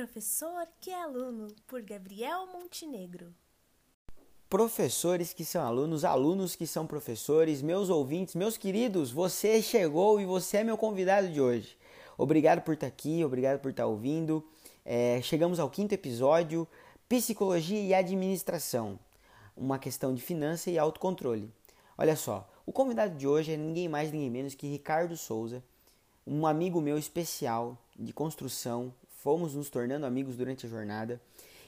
Professor que é aluno, por Gabriel Montenegro. Professores que são alunos, alunos que são professores, meus ouvintes, meus queridos, você chegou e você é meu convidado de hoje. Obrigado por estar aqui, obrigado por estar ouvindo. É, chegamos ao quinto episódio: Psicologia e Administração uma questão de finança e autocontrole. Olha só, o convidado de hoje é ninguém mais, ninguém menos que Ricardo Souza, um amigo meu especial de construção. Fomos nos tornando amigos durante a jornada.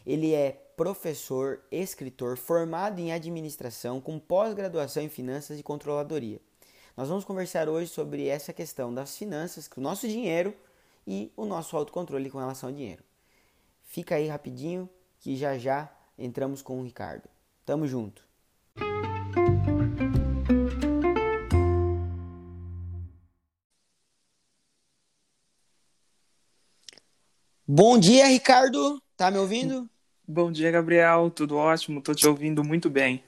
Ele é professor, escritor, formado em administração, com pós-graduação em finanças e controladoria. Nós vamos conversar hoje sobre essa questão das finanças, o nosso dinheiro e o nosso autocontrole com relação ao dinheiro. Fica aí rapidinho que já já entramos com o Ricardo. Tamo junto. Bom dia, Ricardo. Tá me ouvindo? Bom dia, Gabriel. Tudo ótimo. Tô te ouvindo muito bem.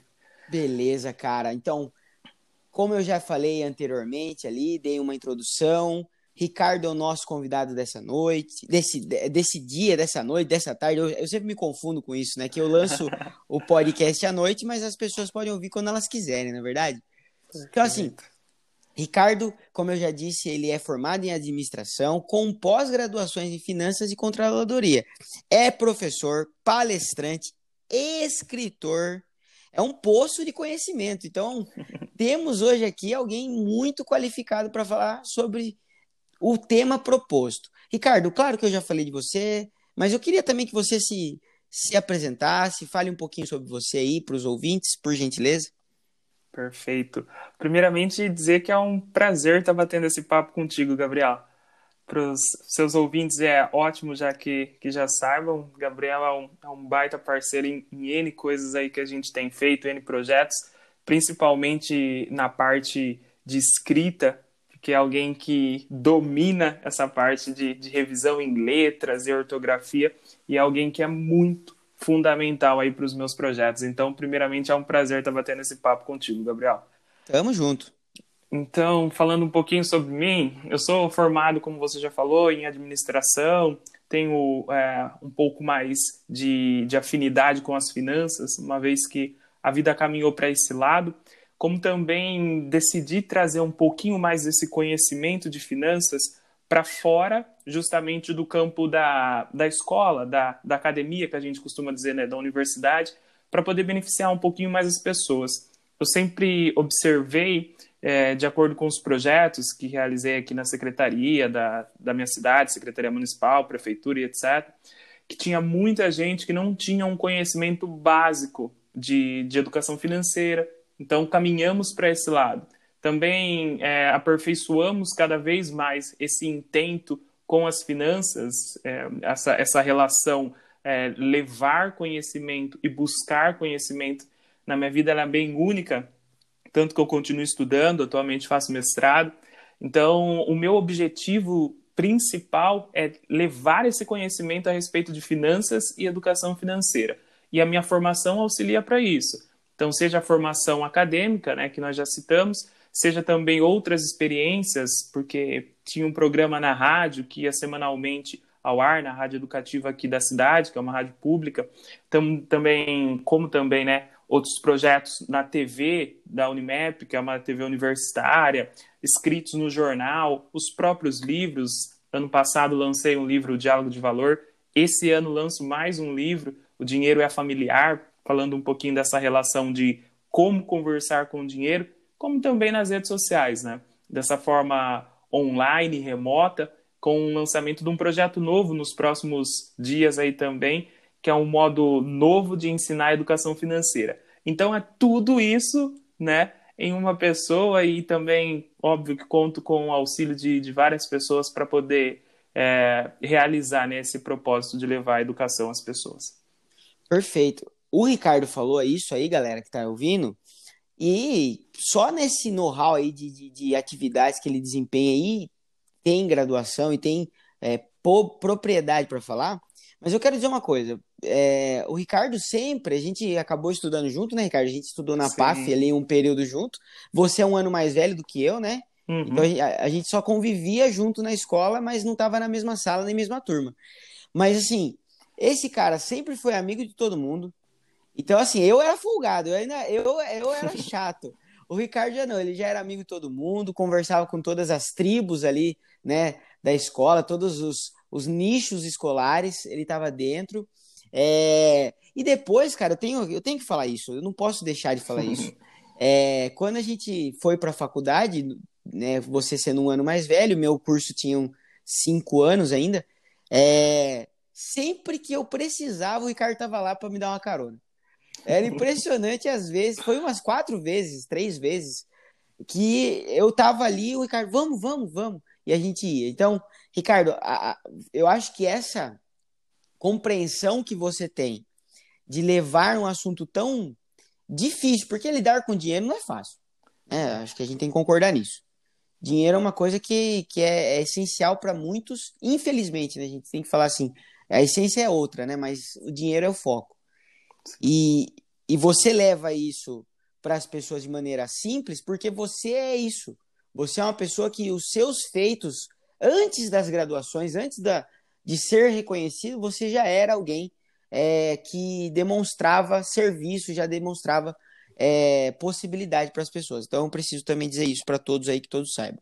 Beleza, cara. Então, como eu já falei anteriormente ali, dei uma introdução, Ricardo é o nosso convidado dessa noite, desse, desse dia, dessa noite, dessa tarde. Eu, eu sempre me confundo com isso, né? Que eu lanço o podcast à noite, mas as pessoas podem ouvir quando elas quiserem, não é verdade? Então, assim, Ricardo, como eu já disse, ele é formado em administração, com pós-graduações em finanças e controladoria. É professor, palestrante, escritor. É um poço de conhecimento. Então, temos hoje aqui alguém muito qualificado para falar sobre o tema proposto. Ricardo, claro que eu já falei de você, mas eu queria também que você se, se apresentasse, fale um pouquinho sobre você aí para os ouvintes, por gentileza. Perfeito. Primeiramente, dizer que é um prazer estar batendo esse papo contigo, Gabriel. Para os seus ouvintes é ótimo, já que, que já saibam, Gabriel é um, é um baita parceiro em, em N coisas aí que a gente tem feito, N projetos, principalmente na parte de escrita que é alguém que domina essa parte de, de revisão em letras e ortografia e é alguém que é muito fundamental aí para os meus projetos. Então, primeiramente, é um prazer estar batendo esse papo contigo, Gabriel. Tamo junto. Então, falando um pouquinho sobre mim, eu sou formado, como você já falou, em administração, tenho é, um pouco mais de, de afinidade com as finanças, uma vez que a vida caminhou para esse lado como também decidi trazer um pouquinho mais desse conhecimento de finanças para fora, justamente do campo da, da escola, da, da academia, que a gente costuma dizer, né, da universidade, para poder beneficiar um pouquinho mais as pessoas. Eu sempre observei, é, de acordo com os projetos que realizei aqui na secretaria da, da minha cidade, secretaria municipal, prefeitura e etc., que tinha muita gente que não tinha um conhecimento básico de, de educação financeira, então, caminhamos para esse lado. Também é, aperfeiçoamos cada vez mais esse intento com as finanças, é, essa, essa relação é, levar conhecimento e buscar conhecimento. Na minha vida, ela é bem única, tanto que eu continuo estudando, atualmente faço mestrado. Então, o meu objetivo principal é levar esse conhecimento a respeito de finanças e educação financeira. E a minha formação auxilia para isso. Então, seja a formação acadêmica, né, que nós já citamos, seja também outras experiências, porque tinha um programa na rádio que ia semanalmente ao ar, na rádio educativa aqui da cidade, que é uma rádio pública, Tam, também, como também, né, outros projetos na TV da Unimep, que é uma TV universitária, escritos no jornal, os próprios livros. Ano passado lancei um livro, o Diálogo de Valor. Esse ano lanço mais um livro, O Dinheiro é Familiar, falando um pouquinho dessa relação de como conversar com o dinheiro, como também nas redes sociais, né? Dessa forma online, remota, com o lançamento de um projeto novo nos próximos dias aí também, que é um modo novo de ensinar a educação financeira. Então é tudo isso, né, em uma pessoa e também, óbvio que conto com o auxílio de, de várias pessoas para poder é, realizar né, esse propósito de levar a educação às pessoas. Perfeito. O Ricardo falou isso aí, galera, que tá ouvindo, e só nesse know-how aí de, de, de, atividades que ele desempenha aí, tem graduação e tem é, propriedade para falar. Mas eu quero dizer uma coisa: é, o Ricardo sempre, a gente acabou estudando junto, né, Ricardo? A gente estudou na Sim. PAF ali um período junto. Você é um ano mais velho do que eu, né? Uhum. Então a, a, gente só convivia junto na escola, mas não estava na mesma sala nem mesma turma. Mas assim, esse cara sempre foi amigo de todo mundo. Então, assim, eu era folgado, eu ainda eu, eu era chato. O Ricardo já não, ele já era amigo de todo mundo, conversava com todas as tribos ali, né, da escola, todos os, os nichos escolares, ele estava dentro. É... E depois, cara, eu tenho, eu tenho que falar isso, eu não posso deixar de falar isso. É, quando a gente foi para a faculdade, né, você sendo um ano mais velho, meu curso tinha cinco anos ainda, é, sempre que eu precisava, o Ricardo estava lá para me dar uma carona. Era impressionante às vezes, foi umas quatro vezes, três vezes, que eu tava ali, o Ricardo, vamos, vamos, vamos, e a gente ia. Então, Ricardo, a, a, eu acho que essa compreensão que você tem de levar um assunto tão difícil, porque lidar com dinheiro não é fácil. É, acho que a gente tem que concordar nisso. Dinheiro é uma coisa que, que é, é essencial para muitos, infelizmente, né? A gente tem que falar assim, a essência é outra, né? Mas o dinheiro é o foco. E, e você leva isso para as pessoas de maneira simples porque você é isso. Você é uma pessoa que os seus feitos, antes das graduações, antes da, de ser reconhecido, você já era alguém é, que demonstrava serviço, já demonstrava é, possibilidade para as pessoas. Então eu preciso também dizer isso para todos aí, que todos saibam.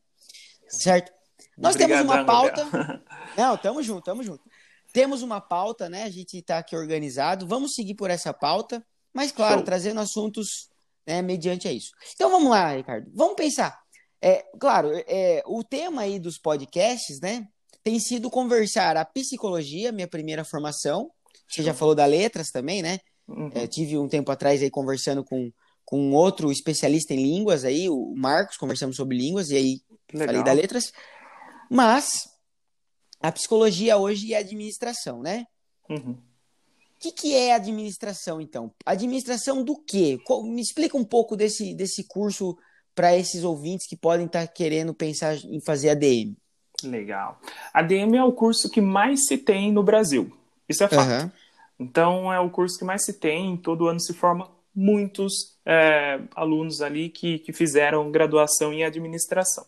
Certo? Nós temos uma pauta. Não, tamo junto, tamo junto. Temos uma pauta, né? A gente está aqui organizado. Vamos seguir por essa pauta, mas claro, Show. trazendo assuntos né, mediante a isso. Então vamos lá, Ricardo. Vamos pensar. É, claro, é, o tema aí dos podcasts, né? Tem sido conversar a psicologia, minha primeira formação. Você já falou da letras também, né? Uhum. É, tive um tempo atrás aí conversando com, com outro especialista em línguas aí, o Marcos, conversamos sobre línguas, e aí Legal. falei da letras. Mas a psicologia hoje é administração, né? Uhum. O que, que é administração, então? Administração do quê? Me explica um pouco desse, desse curso para esses ouvintes que podem estar tá querendo pensar em fazer ADM. Legal. ADM é o curso que mais se tem no Brasil. Isso é fato. Uhum. Então, é o curso que mais se tem. Todo ano se forma muitos é, alunos ali que, que fizeram graduação em administração.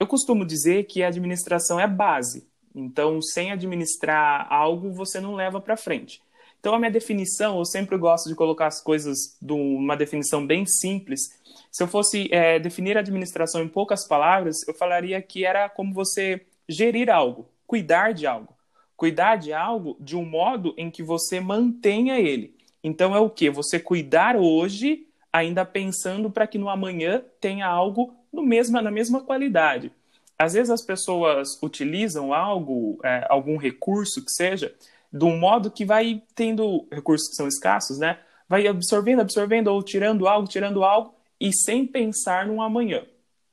Eu costumo dizer que a administração é base. Então, sem administrar algo, você não leva para frente. Então, a minha definição, eu sempre gosto de colocar as coisas de uma definição bem simples. Se eu fosse é, definir a administração em poucas palavras, eu falaria que era como você gerir algo, cuidar de algo. Cuidar de algo de um modo em que você mantenha ele. Então, é o que? Você cuidar hoje, ainda pensando para que no amanhã tenha algo no mesma, na mesma qualidade às vezes as pessoas utilizam algo, é, algum recurso que seja, de um modo que vai tendo recursos que são escassos, né? Vai absorvendo, absorvendo ou tirando algo, tirando algo e sem pensar no amanhã.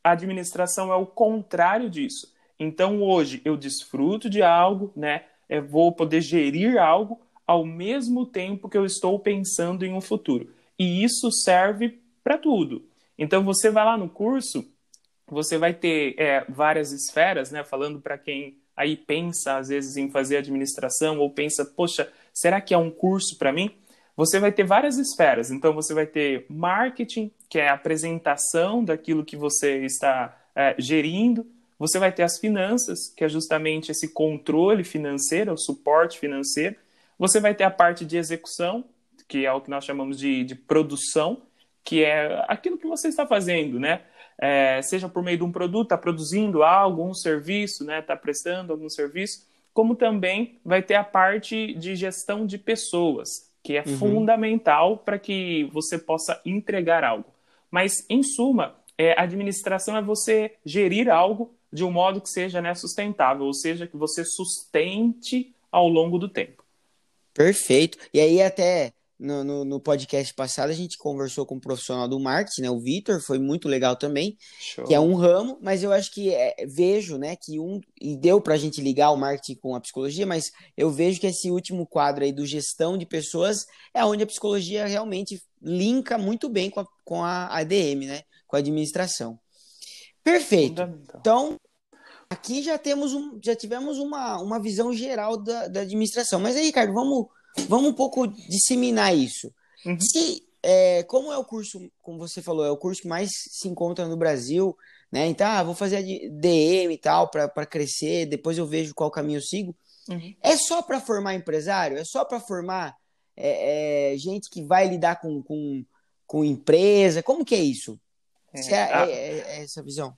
A administração é o contrário disso. Então hoje eu desfruto de algo, né? Eu vou poder gerir algo ao mesmo tempo que eu estou pensando em um futuro. E isso serve para tudo. Então você vai lá no curso você vai ter é, várias esferas, né? Falando para quem aí pensa às vezes em fazer administração ou pensa, poxa, será que é um curso para mim? Você vai ter várias esferas. Então você vai ter marketing, que é a apresentação daquilo que você está é, gerindo. Você vai ter as finanças, que é justamente esse controle financeiro, o suporte financeiro. Você vai ter a parte de execução, que é o que nós chamamos de, de produção, que é aquilo que você está fazendo, né? É, seja por meio de um produto, está produzindo algo, um serviço, está né, tá prestando algum serviço, como também vai ter a parte de gestão de pessoas, que é uhum. fundamental para que você possa entregar algo. Mas, em suma, é, administração é você gerir algo de um modo que seja né, sustentável, ou seja, que você sustente ao longo do tempo. Perfeito. E aí, até no, no, no, podcast passado a gente conversou com um profissional do marketing, né, o Vitor, foi muito legal também, Show. que é um ramo, mas eu acho que é, vejo, né, que um, e deu pra gente ligar o marketing com a psicologia, mas eu vejo que esse último quadro aí do gestão de pessoas é onde a psicologia realmente linka muito bem com a, com a ADM, né, com a administração. Perfeito. Então, aqui já temos um, já tivemos uma, uma visão geral da, da administração, mas aí, Ricardo, vamos Vamos um pouco disseminar isso. Uhum. Se, é, como é o curso, como você falou, é o curso que mais se encontra no Brasil, né? Então, ah, vou fazer DM e tal para crescer, depois eu vejo qual caminho eu sigo. Uhum. É só para formar empresário? É só para formar é, é, gente que vai lidar com, com, com empresa? Como que é isso? É, é, ah. é, é essa visão?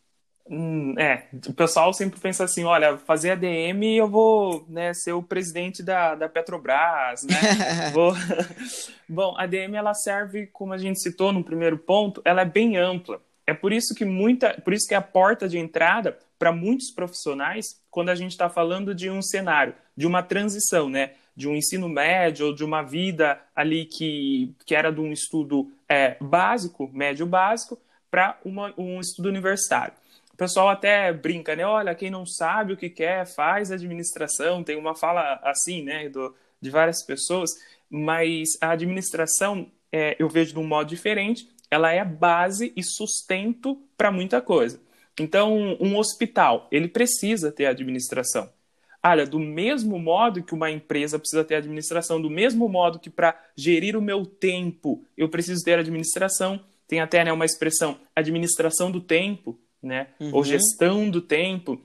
Hum, é, o pessoal sempre pensa assim, olha, fazer ADM eu vou né, ser o presidente da, da Petrobras, né? vou... Bom, a ADM ela serve, como a gente citou no primeiro ponto, ela é bem ampla. É por isso que muita, por isso que é a porta de entrada para muitos profissionais quando a gente está falando de um cenário, de uma transição, né? De um ensino médio ou de uma vida ali que, que era de um estudo é, básico, médio básico, para um estudo universitário. Pessoal até brinca, né? Olha, quem não sabe o que quer, faz administração. Tem uma fala assim, né, do, de várias pessoas, mas a administração é, eu vejo de um modo diferente. Ela é base e sustento para muita coisa. Então, um hospital, ele precisa ter administração. Olha, do mesmo modo que uma empresa precisa ter administração, do mesmo modo que para gerir o meu tempo eu preciso ter administração, tem até né, uma expressão, administração do tempo, né? Uhum. Ou gestão do tempo.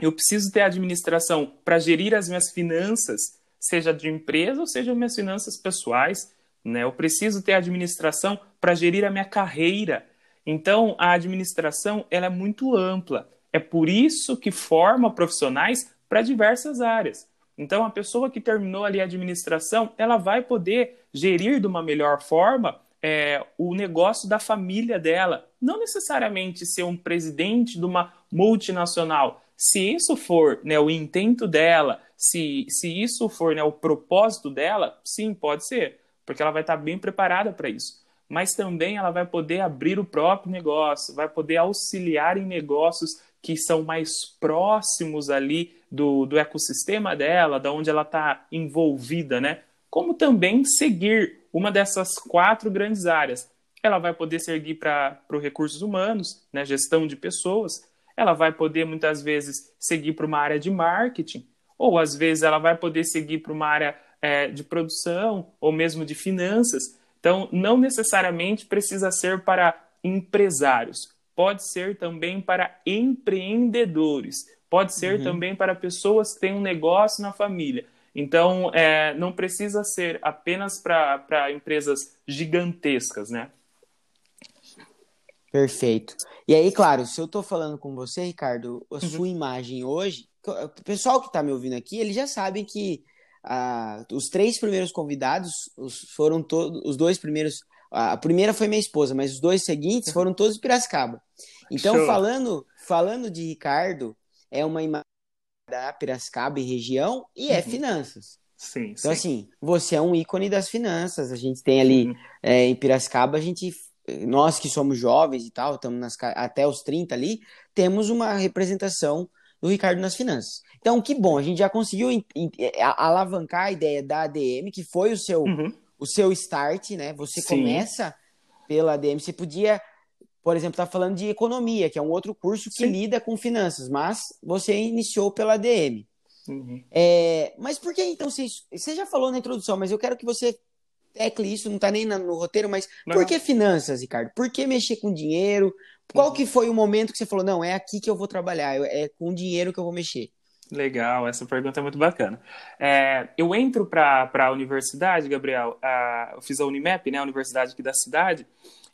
Eu preciso ter administração para gerir as minhas finanças, seja de empresa ou seja minhas finanças pessoais, né? Eu preciso ter administração para gerir a minha carreira. Então, a administração ela é muito ampla. É por isso que forma profissionais para diversas áreas. Então, a pessoa que terminou ali a administração, ela vai poder gerir de uma melhor forma é, o negócio da família dela. Não necessariamente ser um presidente de uma multinacional. Se isso for né, o intento dela, se, se isso for né, o propósito dela, sim, pode ser, porque ela vai estar bem preparada para isso. Mas também ela vai poder abrir o próprio negócio, vai poder auxiliar em negócios que são mais próximos ali do, do ecossistema dela, da onde ela está envolvida, né? Como também seguir uma dessas quatro grandes áreas. Ela vai poder seguir para os recursos humanos, né, gestão de pessoas, ela vai poder muitas vezes seguir para uma área de marketing, ou às vezes ela vai poder seguir para uma área é, de produção, ou mesmo de finanças. Então, não necessariamente precisa ser para empresários, pode ser também para empreendedores, pode ser uhum. também para pessoas que têm um negócio na família. Então, é, não precisa ser apenas para empresas gigantescas, né? Perfeito. E aí, claro, se eu estou falando com você, Ricardo, a uhum. sua imagem hoje, o pessoal que está me ouvindo aqui, eles já sabem que ah, os três primeiros convidados os, foram todos, os dois primeiros, a primeira foi minha esposa, mas os dois seguintes foram todos de Piracicaba. Então, Show. falando, falando de Ricardo, é uma imagem da Piracicaba e região e é uhum. finanças. Sim, então, sim. assim, você é um ícone das finanças. A gente tem ali é, em Piracicaba, a gente, nós que somos jovens e tal, estamos nas, até os 30 ali, temos uma representação do Ricardo nas finanças. Então, que bom, a gente já conseguiu é, alavancar a ideia da ADM, que foi o seu, uhum. o seu start, né? Você sim. começa pela ADM, você podia por exemplo, está falando de economia, que é um outro curso que Sim. lida com finanças, mas você iniciou pela ADM. Uhum. É, mas por que então você, você já falou na introdução, mas eu quero que você tecle isso, não está nem no roteiro, mas não. por que finanças, Ricardo? Por que mexer com dinheiro? Qual uhum. que foi o momento que você falou, não, é aqui que eu vou trabalhar, é com dinheiro que eu vou mexer? Legal, essa pergunta é muito bacana. É, eu entro para a universidade, Gabriel, a, eu fiz a Unimap, né, a universidade aqui da cidade.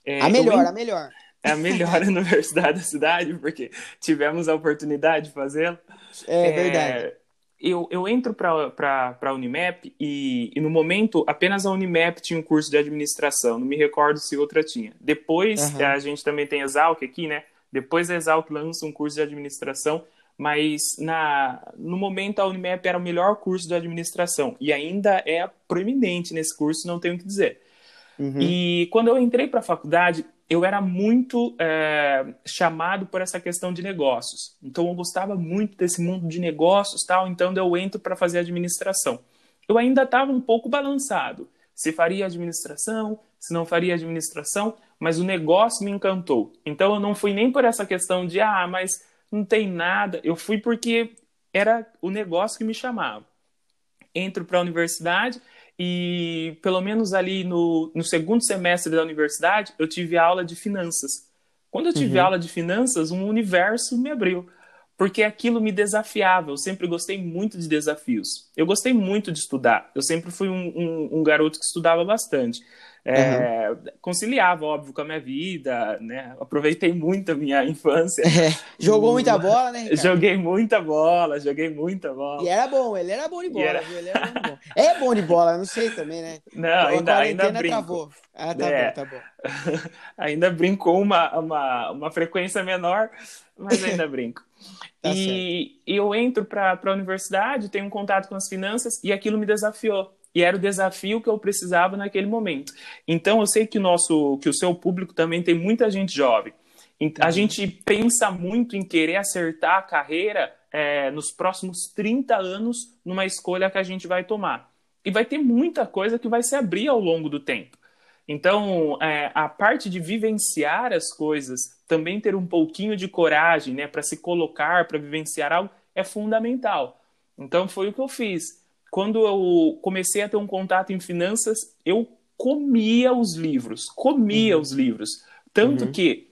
É, a melhor, a melhor é a melhor universidade da cidade, porque tivemos a oportunidade de fazê-lo. É, é verdade. Eu, eu entro para a Unimap e, e, no momento apenas a Unimap tinha um curso de administração, não me recordo se outra tinha. Depois uhum. a gente também tem a Exalc aqui, né? Depois a Exalc lança um curso de administração, mas na, no momento a Unimap era o melhor curso de administração e ainda é proeminente nesse curso, não tenho o que dizer. Uhum. E quando eu entrei para a faculdade, eu era muito é, chamado por essa questão de negócios. Então eu gostava muito desse mundo de negócios, tal. Então eu entro para fazer administração. Eu ainda estava um pouco balançado. Se faria administração, se não faria administração, mas o negócio me encantou. Então eu não fui nem por essa questão de ah, mas não tem nada. Eu fui porque era o negócio que me chamava. Entro para a universidade e pelo menos ali no, no segundo semestre da universidade, eu tive aula de finanças. Quando eu tive uhum. aula de finanças, um universo me abriu. porque aquilo me desafiava. Eu sempre gostei muito de desafios. Eu gostei muito de estudar. Eu sempre fui um, um, um garoto que estudava bastante. É, uhum. Conciliava, óbvio, com a minha vida, né? Aproveitei muito a minha infância. É, jogou muita bola, né? Ricardo? Joguei muita bola, joguei muita bola. E era bom, ele era bom de bola, era... Ele era bom de bola. É bom de bola, não sei também, né? Não, ainda, ainda brinco. Travou. Ah, tá é. bom, tá bom. ainda brincou uma, uma, uma frequência menor, mas ainda brinco. Tá e, e eu entro para a universidade, tenho um contato com as finanças e aquilo me desafiou e era o desafio que eu precisava naquele momento. Então eu sei que o nosso, que o seu público também tem muita gente jovem. A uhum. gente pensa muito em querer acertar a carreira é, nos próximos 30 anos numa escolha que a gente vai tomar. E vai ter muita coisa que vai se abrir ao longo do tempo. Então, é, a parte de vivenciar as coisas, também ter um pouquinho de coragem né, para se colocar, para vivenciar algo, é fundamental. Então, foi o que eu fiz quando eu comecei a ter um contato em finanças, eu comia os livros, comia uhum. os livros. Tanto uhum. que,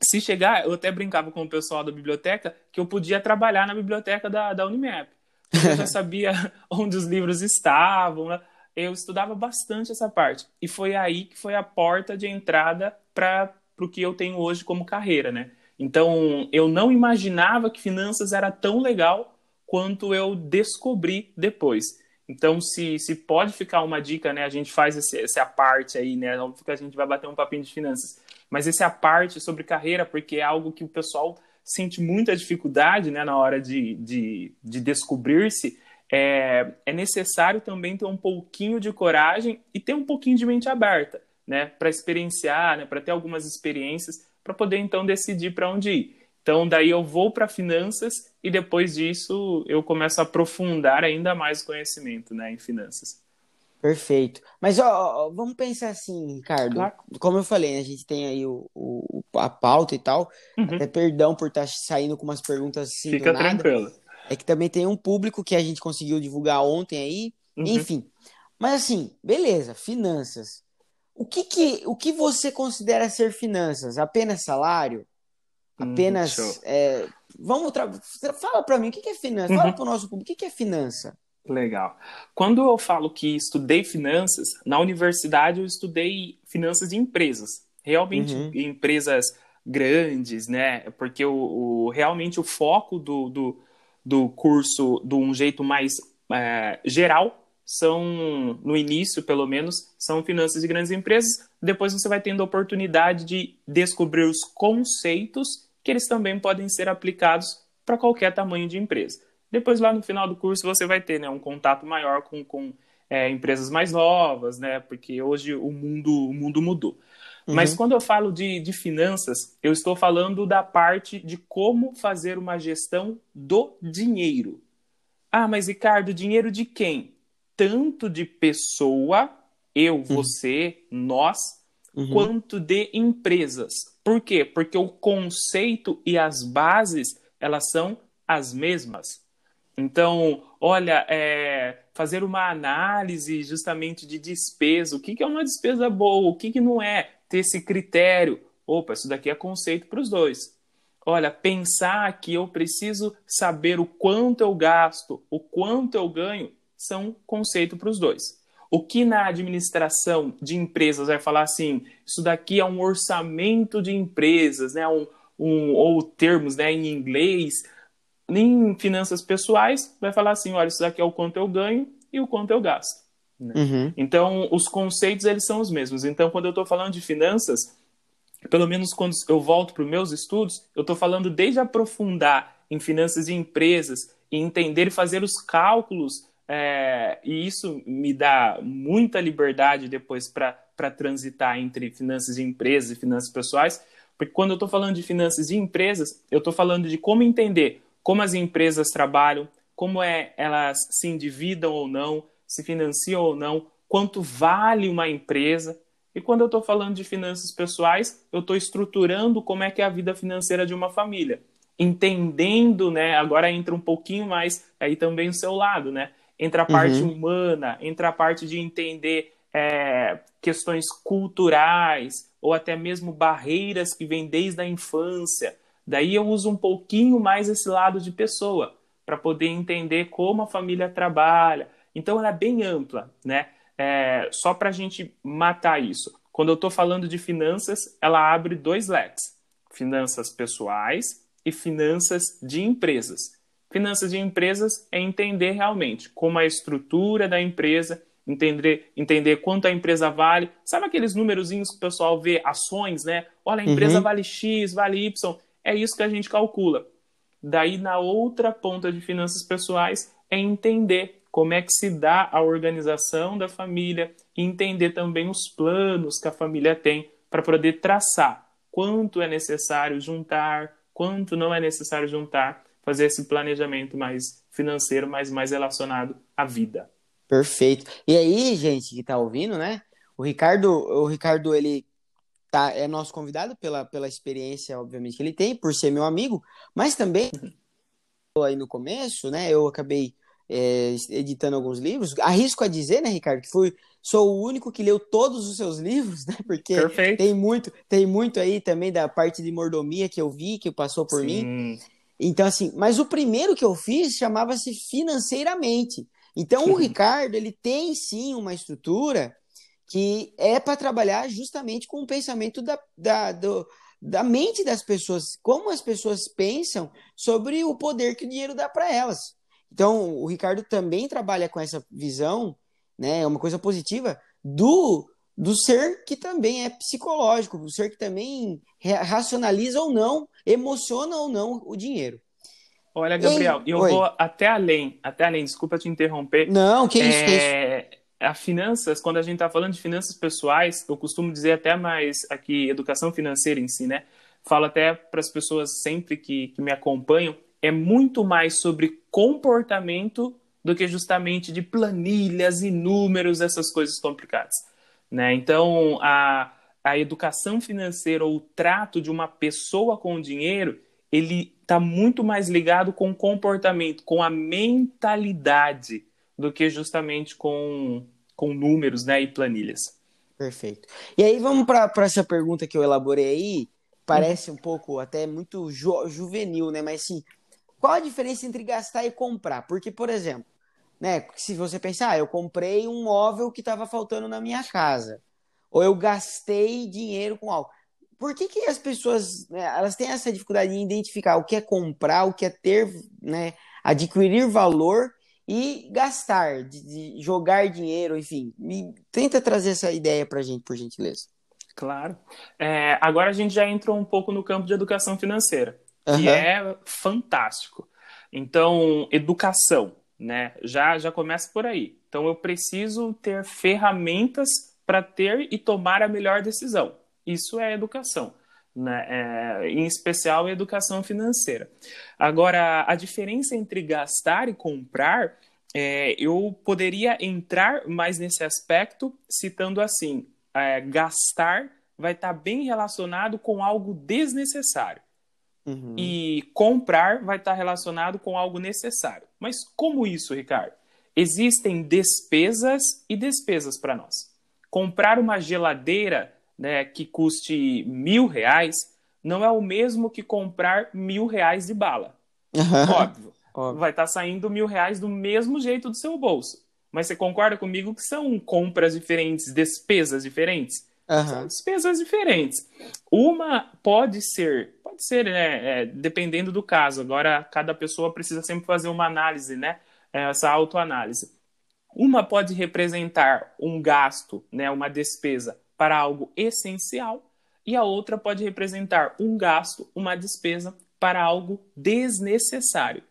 se chegar, eu até brincava com o pessoal da biblioteca, que eu podia trabalhar na biblioteca da, da Unimap. Eu já sabia onde os livros estavam, né? eu estudava bastante essa parte. E foi aí que foi a porta de entrada para o que eu tenho hoje como carreira, né? Então, eu não imaginava que finanças era tão legal quanto eu descobri depois. Então, se, se pode ficar uma dica, né? A gente faz esse, essa parte aí, né? Não fica, a gente vai bater um papinho de finanças. Mas essa é a parte sobre carreira, porque é algo que o pessoal sente muita dificuldade, né? Na hora de, de, de descobrir-se. É, é necessário também ter um pouquinho de coragem e ter um pouquinho de mente aberta, né? Para experienciar, né? Para ter algumas experiências, para poder então decidir para onde ir. Então, daí eu vou para finanças e depois disso eu começo a aprofundar ainda mais o conhecimento né, em finanças. Perfeito. Mas ó, vamos pensar assim, Ricardo. Claro. Como eu falei, né, a gente tem aí o, o a pauta e tal. Uhum. Até perdão por estar tá saindo com umas perguntas assim. Fica tranquilo. É que também tem um público que a gente conseguiu divulgar ontem aí. Uhum. Enfim. Mas assim, beleza, finanças. O que, que, o que você considera ser finanças? Apenas salário? Hum, Apenas. Hum, é, vamos tra... Fala para mim, o que é finança? Uhum. Fala para o nosso público, o que é finança? Legal. Quando eu falo que estudei finanças, na universidade eu estudei finanças de empresas. Realmente, uhum. empresas grandes, né? Porque o, o, realmente o foco do, do, do curso, de um jeito mais é, geral, são, no início pelo menos, são finanças de grandes empresas. Depois você vai tendo a oportunidade de descobrir os conceitos que eles também podem ser aplicados para qualquer tamanho de empresa. Depois, lá no final do curso, você vai ter né, um contato maior com, com é, empresas mais novas, né? Porque hoje o mundo, o mundo mudou. Uhum. Mas quando eu falo de, de finanças, eu estou falando da parte de como fazer uma gestão do dinheiro. Ah, mas Ricardo, dinheiro de quem? tanto de pessoa, eu, uhum. você, nós, uhum. quanto de empresas. Por quê? Porque o conceito e as bases, elas são as mesmas. Então, olha, é, fazer uma análise justamente de despesa, o que, que é uma despesa boa, o que, que não é, ter esse critério. Opa, isso daqui é conceito para os dois. Olha, pensar que eu preciso saber o quanto eu gasto, o quanto eu ganho, são conceito para os dois. O que na administração de empresas vai falar assim, isso daqui é um orçamento de empresas, né, um, um, ou termos né, em inglês, em finanças pessoais, vai falar assim, olha, isso daqui é o quanto eu ganho e o quanto eu gasto. Né? Uhum. Então, os conceitos, eles são os mesmos. Então, quando eu estou falando de finanças, pelo menos quando eu volto para os meus estudos, eu estou falando desde aprofundar em finanças de empresas e entender e fazer os cálculos é, e isso me dá muita liberdade depois para transitar entre finanças de empresas e finanças pessoais, porque quando eu estou falando de finanças de empresas, eu estou falando de como entender como as empresas trabalham, como é elas se endividam ou não, se financiam ou não, quanto vale uma empresa. E quando eu estou falando de finanças pessoais, eu estou estruturando como é que é a vida financeira de uma família. Entendendo, né? Agora entra um pouquinho mais aí também o seu lado, né? Entra a parte uhum. humana, entra a parte de entender é, questões culturais ou até mesmo barreiras que vêm desde a infância Daí eu uso um pouquinho mais esse lado de pessoa, para poder entender como a família trabalha. Então ela é bem ampla, né? É, só para a gente matar isso. Quando eu estou falando de finanças, ela abre dois leques: finanças pessoais e finanças de empresas. Finanças de empresas é entender realmente como a estrutura da empresa, entender, entender quanto a empresa vale. Sabe aqueles númerozinhos que o pessoal vê, ações, né? Olha, a empresa uhum. vale X, vale Y. É isso que a gente calcula. Daí, na outra ponta de finanças pessoais, é entender como é que se dá a organização da família e entender também os planos que a família tem para poder traçar quanto é necessário juntar, quanto não é necessário juntar, fazer esse planejamento mais financeiro, mas mais relacionado à vida. Perfeito. E aí, gente que está ouvindo, né? O Ricardo, o Ricardo, ele tá, é nosso convidado pela, pela experiência, obviamente, que ele tem, por ser meu amigo, mas também, aí no começo, né, eu acabei é, editando alguns livros. Arrisco a dizer, né, Ricardo, que fui, sou o único que leu todos os seus livros, né, porque Perfeito. tem muito, tem muito aí também da parte de mordomia que eu vi, que passou por Sim. mim. Então, assim, mas o primeiro que eu fiz chamava-se Financeiramente. Então, o Ricardo, ele tem sim uma estrutura que é para trabalhar justamente com o pensamento da, da, do, da mente das pessoas, como as pessoas pensam sobre o poder que o dinheiro dá para elas. Então, o Ricardo também trabalha com essa visão, né, é uma coisa positiva, do, do ser que também é psicológico, do ser que também racionaliza ou não, emociona ou não o dinheiro. Olha, Gabriel, e eu Oi. vou até além, até além, desculpa te interromper. Não, que isso, é... que isso. É, a finanças, quando a gente está falando de finanças pessoais, eu costumo dizer até mais aqui, educação financeira em si, né? Falo até para as pessoas sempre que, que me acompanham, é muito mais sobre comportamento do que justamente de planilhas e números, essas coisas complicadas. Né? Então, a, a educação financeira ou o trato de uma pessoa com o dinheiro, ele está muito mais ligado com o comportamento, com a mentalidade, do que justamente com, com números né, e planilhas. Perfeito. E aí vamos para essa pergunta que eu elaborei aí. Parece um pouco até muito ju juvenil, né? Mas sim, qual a diferença entre gastar e comprar? Porque, por exemplo, né, se você pensar, ah, eu comprei um móvel que estava faltando na minha casa, ou eu gastei dinheiro com algo. Por que, que as pessoas né, elas têm essa dificuldade de identificar o que é comprar, o que é ter, né, adquirir valor e gastar, de, de jogar dinheiro, enfim. Me, tenta trazer essa ideia para a gente, por gentileza. Claro. É, agora a gente já entrou um pouco no campo de educação financeira, uhum. que é fantástico. Então, educação, né? Já, já começa por aí. Então, eu preciso ter ferramentas para ter e tomar a melhor decisão. Isso é educação. Né? É, em especial educação financeira. Agora, a diferença entre gastar e comprar, é, eu poderia entrar mais nesse aspecto citando assim: é, gastar vai estar tá bem relacionado com algo desnecessário. Uhum. E comprar vai estar relacionado com algo necessário. Mas como isso, Ricardo? Existem despesas e despesas para nós. Comprar uma geladeira né, que custe mil reais não é o mesmo que comprar mil reais de bala. Óbvio. Óbvio. Vai estar saindo mil reais do mesmo jeito do seu bolso. Mas você concorda comigo que são compras diferentes, despesas diferentes? Uhum. São despesas diferentes. Uma pode ser, pode ser, né, é, dependendo do caso. Agora, cada pessoa precisa sempre fazer uma análise, né? Essa autoanálise. Uma pode representar um gasto, né, uma despesa para algo essencial e a outra pode representar um gasto, uma despesa para algo desnecessário.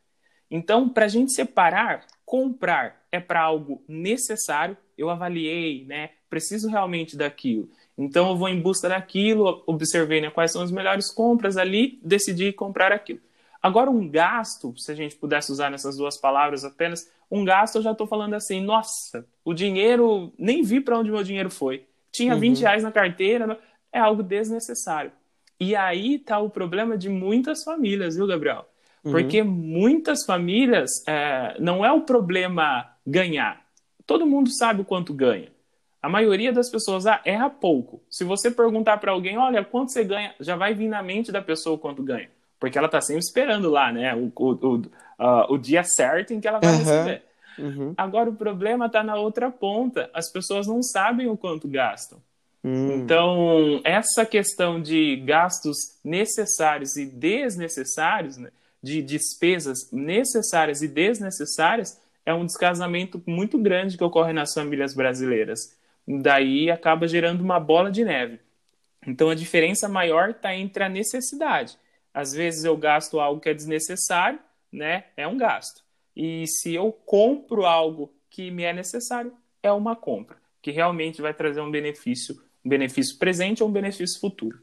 Então, para a gente separar, comprar é para algo necessário, eu avaliei, né? Preciso realmente daquilo. Então, eu vou em busca daquilo, observei né, quais são as melhores compras ali, decidi comprar aquilo. Agora, um gasto, se a gente pudesse usar nessas duas palavras apenas, um gasto eu já estou falando assim, nossa, o dinheiro, nem vi para onde meu dinheiro foi tinha 20 uhum. reais na carteira, é algo desnecessário. E aí tá o problema de muitas famílias, viu, Gabriel? Uhum. Porque uhum. muitas famílias, é, não é o problema ganhar. Todo mundo sabe o quanto ganha. A maioria das pessoas ah, erra pouco. Se você perguntar para alguém, olha, quanto você ganha, já vai vir na mente da pessoa quanto ganha. porque ela está sempre esperando lá, né? O, o, o, uh, o dia certo em que ela vai uhum. receber. Uhum. Agora o problema está na outra ponta. As pessoas não sabem o quanto gastam. Hum. Então, essa questão de gastos necessários e desnecessários, né, de despesas necessárias e desnecessárias, é um descasamento muito grande que ocorre nas famílias brasileiras. Daí acaba gerando uma bola de neve. Então, a diferença maior está entre a necessidade. Às vezes eu gasto algo que é desnecessário, né? É um gasto. E se eu compro algo que me é necessário, é uma compra, que realmente vai trazer um benefício um benefício presente ou um benefício futuro.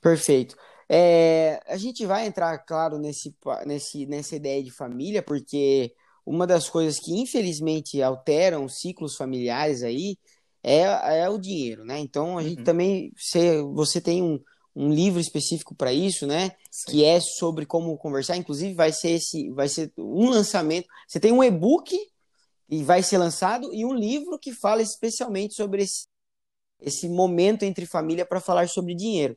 Perfeito. É, a gente vai entrar, claro, nesse, nesse, nessa ideia de família, porque uma das coisas que infelizmente alteram ciclos familiares aí é, é o dinheiro, né? Então a gente uhum. também, você, você tem um, um livro específico para isso, né? Sim. Que é sobre como conversar. Inclusive vai ser esse, vai ser um lançamento. Você tem um e-book e vai ser lançado e um livro que fala especialmente sobre esse esse momento entre família para falar sobre dinheiro.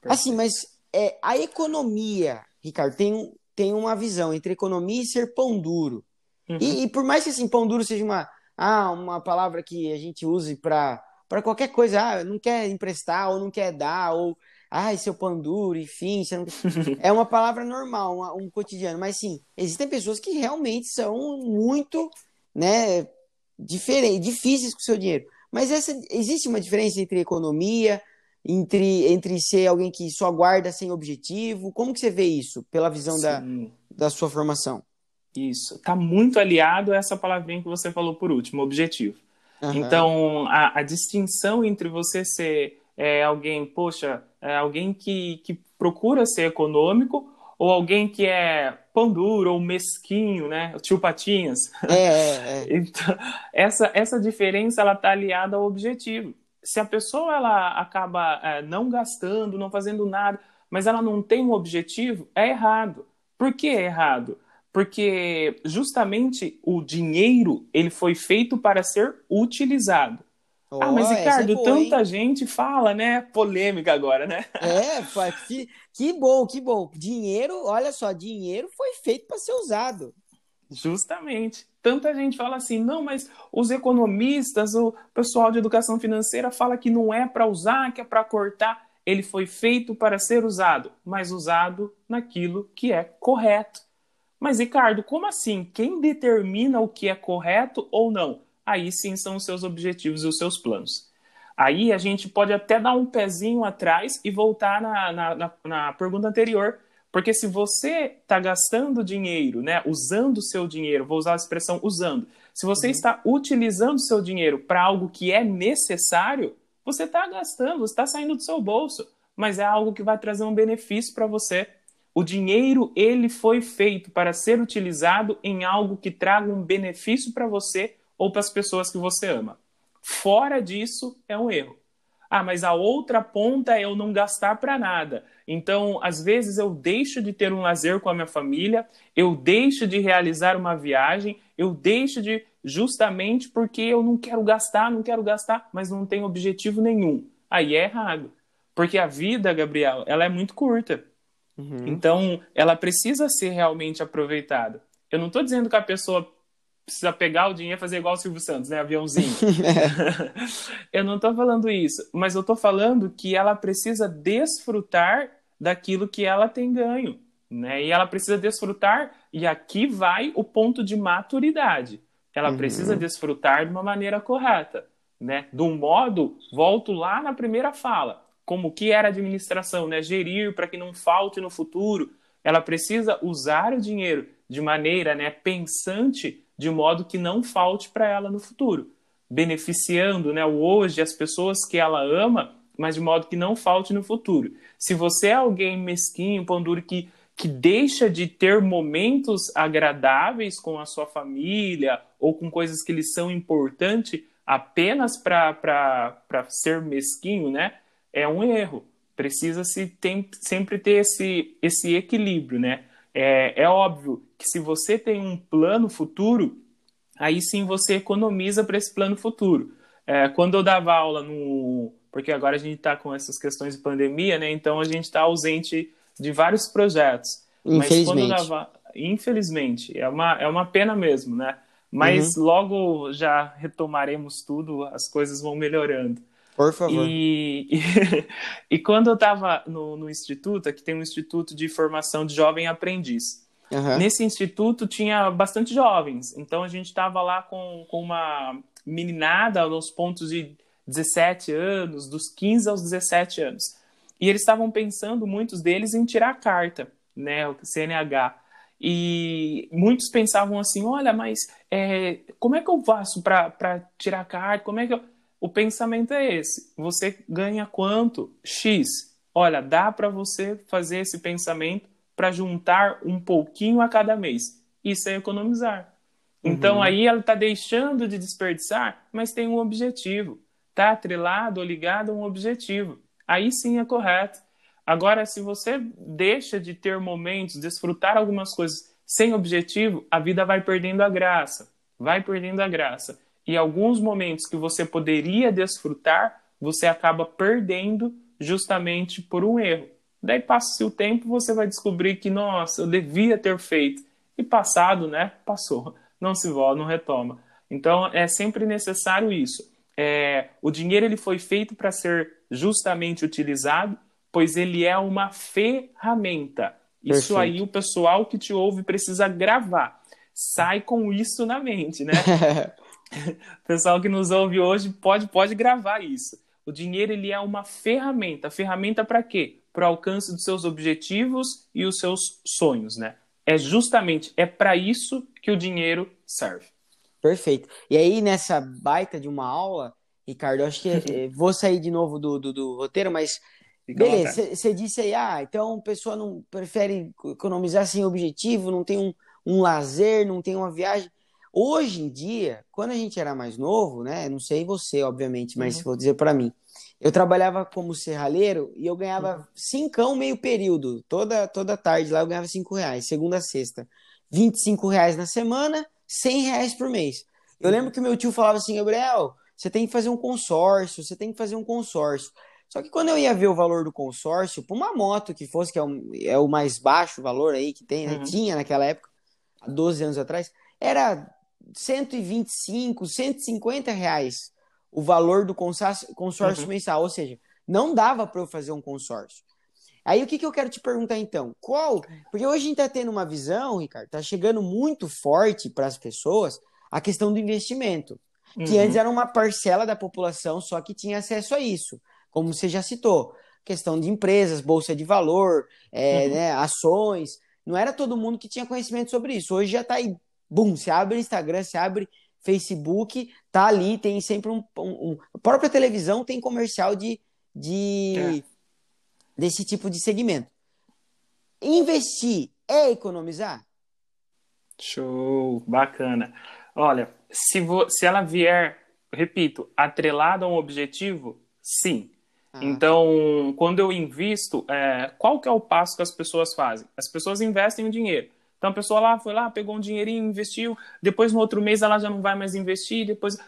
Perfeito. Assim, mas é, a economia, Ricardo, tem, tem uma visão entre economia e ser pão duro. Uhum. E, e, por mais que assim, pão duro seja uma, ah, uma palavra que a gente use para qualquer coisa, ah, não quer emprestar ou não quer dar, ou ai, seu pão duro, enfim, não... é uma palavra normal, uma, um cotidiano, mas sim, existem pessoas que realmente são muito, né, diferentes, difíceis com o seu dinheiro. Mas essa, existe uma diferença entre economia, entre, entre ser alguém que só guarda sem objetivo? Como que você vê isso, pela visão da, da sua formação? Isso, está muito aliado a essa palavrinha que você falou por último, objetivo. Uhum. Então, a, a, distinção entre você ser é, alguém, poxa, é alguém que, que procura ser econômico ou alguém que é pão duro ou mesquinho, né? Tio Patinhas. É, é, é. então, essa, essa diferença ela está aliada ao objetivo. Se a pessoa ela acaba é, não gastando, não fazendo nada, mas ela não tem um objetivo, é errado. Por que é errado? Porque justamente o dinheiro ele foi feito para ser utilizado. Oh, ah, mas Ricardo, é boa, tanta hein? gente fala, né? Polêmica agora, né? É, que, que bom, que bom. Dinheiro, olha só, dinheiro foi feito para ser usado. Justamente. Tanta gente fala assim, não, mas os economistas, o pessoal de educação financeira fala que não é para usar, que é para cortar. Ele foi feito para ser usado, mas usado naquilo que é correto. Mas, Ricardo, como assim? Quem determina o que é correto ou não? aí sim são os seus objetivos e os seus planos. Aí a gente pode até dar um pezinho atrás e voltar na, na, na, na pergunta anterior, porque se você está gastando dinheiro, né, usando o seu dinheiro, vou usar a expressão usando, se você uhum. está utilizando o seu dinheiro para algo que é necessário, você está gastando, você está saindo do seu bolso, mas é algo que vai trazer um benefício para você. O dinheiro ele foi feito para ser utilizado em algo que traga um benefício para você ou para as pessoas que você ama. Fora disso, é um erro. Ah, mas a outra ponta é eu não gastar para nada. Então, às vezes eu deixo de ter um lazer com a minha família, eu deixo de realizar uma viagem, eu deixo de justamente porque eu não quero gastar, não quero gastar, mas não tenho objetivo nenhum. Aí é errado. Porque a vida, Gabriel, ela é muito curta. Uhum. Então, ela precisa ser realmente aproveitada. Eu não estou dizendo que a pessoa precisa pegar o dinheiro e fazer igual o Silvio Santos, né? Aviãozinho. eu não estou falando isso, mas eu estou falando que ela precisa desfrutar daquilo que ela tem ganho, né? E ela precisa desfrutar, e aqui vai o ponto de maturidade. Ela uhum. precisa desfrutar de uma maneira correta, né? De um modo, volto lá na primeira fala, como que era administração, né? Gerir para que não falte no futuro. Ela precisa usar o dinheiro de maneira, né, pensante de modo que não falte para ela no futuro, beneficiando né, o hoje, as pessoas que ela ama, mas de modo que não falte no futuro. Se você é alguém mesquinho, pão duro, que, que deixa de ter momentos agradáveis com a sua família ou com coisas que lhe são importantes apenas para ser mesquinho, né? É um erro. Precisa-se sempre ter esse, esse equilíbrio, né? É, é óbvio que se você tem um plano futuro, aí sim você economiza para esse plano futuro. É, quando eu dava aula no. Porque agora a gente está com essas questões de pandemia, né? Então a gente está ausente de vários projetos. Infelizmente. Mas quando dava, infelizmente, é uma, é uma pena mesmo, né? Mas uhum. logo já retomaremos tudo, as coisas vão melhorando. Por favor. E, e, e quando eu estava no, no instituto, aqui tem um instituto de formação de jovem aprendiz. Uhum. Nesse instituto tinha bastante jovens, então a gente estava lá com, com uma meninada aos pontos de 17 anos, dos 15 aos 17 anos. E eles estavam pensando, muitos deles, em tirar a carta, né, o CNH. E muitos pensavam assim: olha, mas é, como é que eu faço para tirar a carta? Como é que eu... O pensamento é esse: você ganha quanto? X. Olha, dá para você fazer esse pensamento para juntar um pouquinho a cada mês. Isso é economizar. Então uhum. aí ela está deixando de desperdiçar, mas tem um objetivo. Está atrelado ou ligado a um objetivo. Aí sim é correto. Agora, se você deixa de ter momentos, desfrutar algumas coisas sem objetivo, a vida vai perdendo a graça. Vai perdendo a graça. E alguns momentos que você poderia desfrutar, você acaba perdendo justamente por um erro. Daí passa-se o tempo, você vai descobrir que, nossa, eu devia ter feito. E passado, né? Passou. Não se volta, não retoma. Então, é sempre necessário isso. É, o dinheiro ele foi feito para ser justamente utilizado, pois ele é uma ferramenta. Isso Perfeito. aí o pessoal que te ouve precisa gravar. Sai com isso na mente, né? o pessoal que nos ouve hoje pode, pode gravar isso. O dinheiro ele é uma ferramenta. Ferramenta para quê? para o alcance dos seus objetivos e os seus sonhos, né? É justamente é para isso que o dinheiro serve. Perfeito. E aí nessa baita de uma aula, Ricardo, acho que eh, vou sair de novo do, do, do roteiro, mas Fica beleza. Você disse aí, ah, então a pessoa não prefere economizar sem objetivo, não tem um, um lazer, não tem uma viagem. Hoje em dia, quando a gente era mais novo, né? Não sei você, obviamente, mas uhum. vou dizer para mim. Eu trabalhava como serralheiro e eu ganhava uhum. cincão meio período. Toda, toda tarde lá eu ganhava cinco reais, segunda a sexta. 25 reais na semana, 100 reais por mês. Eu lembro que meu tio falava assim, Gabriel, você tem que fazer um consórcio, você tem que fazer um consórcio. Só que quando eu ia ver o valor do consórcio, para uma moto que fosse, que é, um, é, o mais baixo valor aí que tem, né? uhum. tinha naquela época, há 12 anos atrás, era 125, 150 reais o valor do consórcio, consórcio uhum. mensal, ou seja, não dava para eu fazer um consórcio. Aí o que, que eu quero te perguntar então? Qual? Porque hoje a gente está tendo uma visão, Ricardo, está chegando muito forte para as pessoas a questão do investimento, que uhum. antes era uma parcela da população só que tinha acesso a isso, como você já citou, questão de empresas, bolsa de valor, é, uhum. né, ações, não era todo mundo que tinha conhecimento sobre isso. Hoje já está aí, bum, você abre Instagram, você abre Facebook, tá ali, tem sempre um. um, um a própria televisão tem comercial de, de é. desse tipo de segmento. Investir é economizar? Show, bacana. Olha, se, vo, se ela vier, repito, atrelada a um objetivo, sim. Ah. Então, quando eu invisto, é, qual que é o passo que as pessoas fazem? As pessoas investem o dinheiro. Então a pessoa lá foi lá, pegou um dinheirinho, investiu, depois no outro mês ela já não vai mais investir, depois.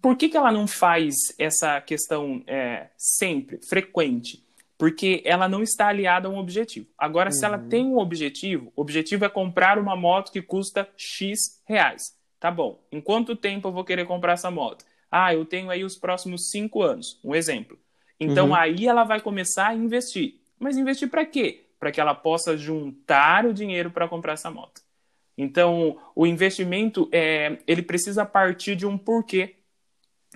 Por que, que ela não faz essa questão é, sempre, frequente? Porque ela não está aliada a um objetivo. Agora, uhum. se ela uhum. tem um objetivo, o objetivo é comprar uma moto que custa X reais. Tá bom. Em quanto tempo eu vou querer comprar essa moto? Ah, eu tenho aí os próximos cinco anos. Um exemplo. Então uhum. aí ela vai começar a investir. Mas investir para quê? Para que ela possa juntar o dinheiro para comprar essa moto. Então, o investimento é, ele precisa partir de um porquê.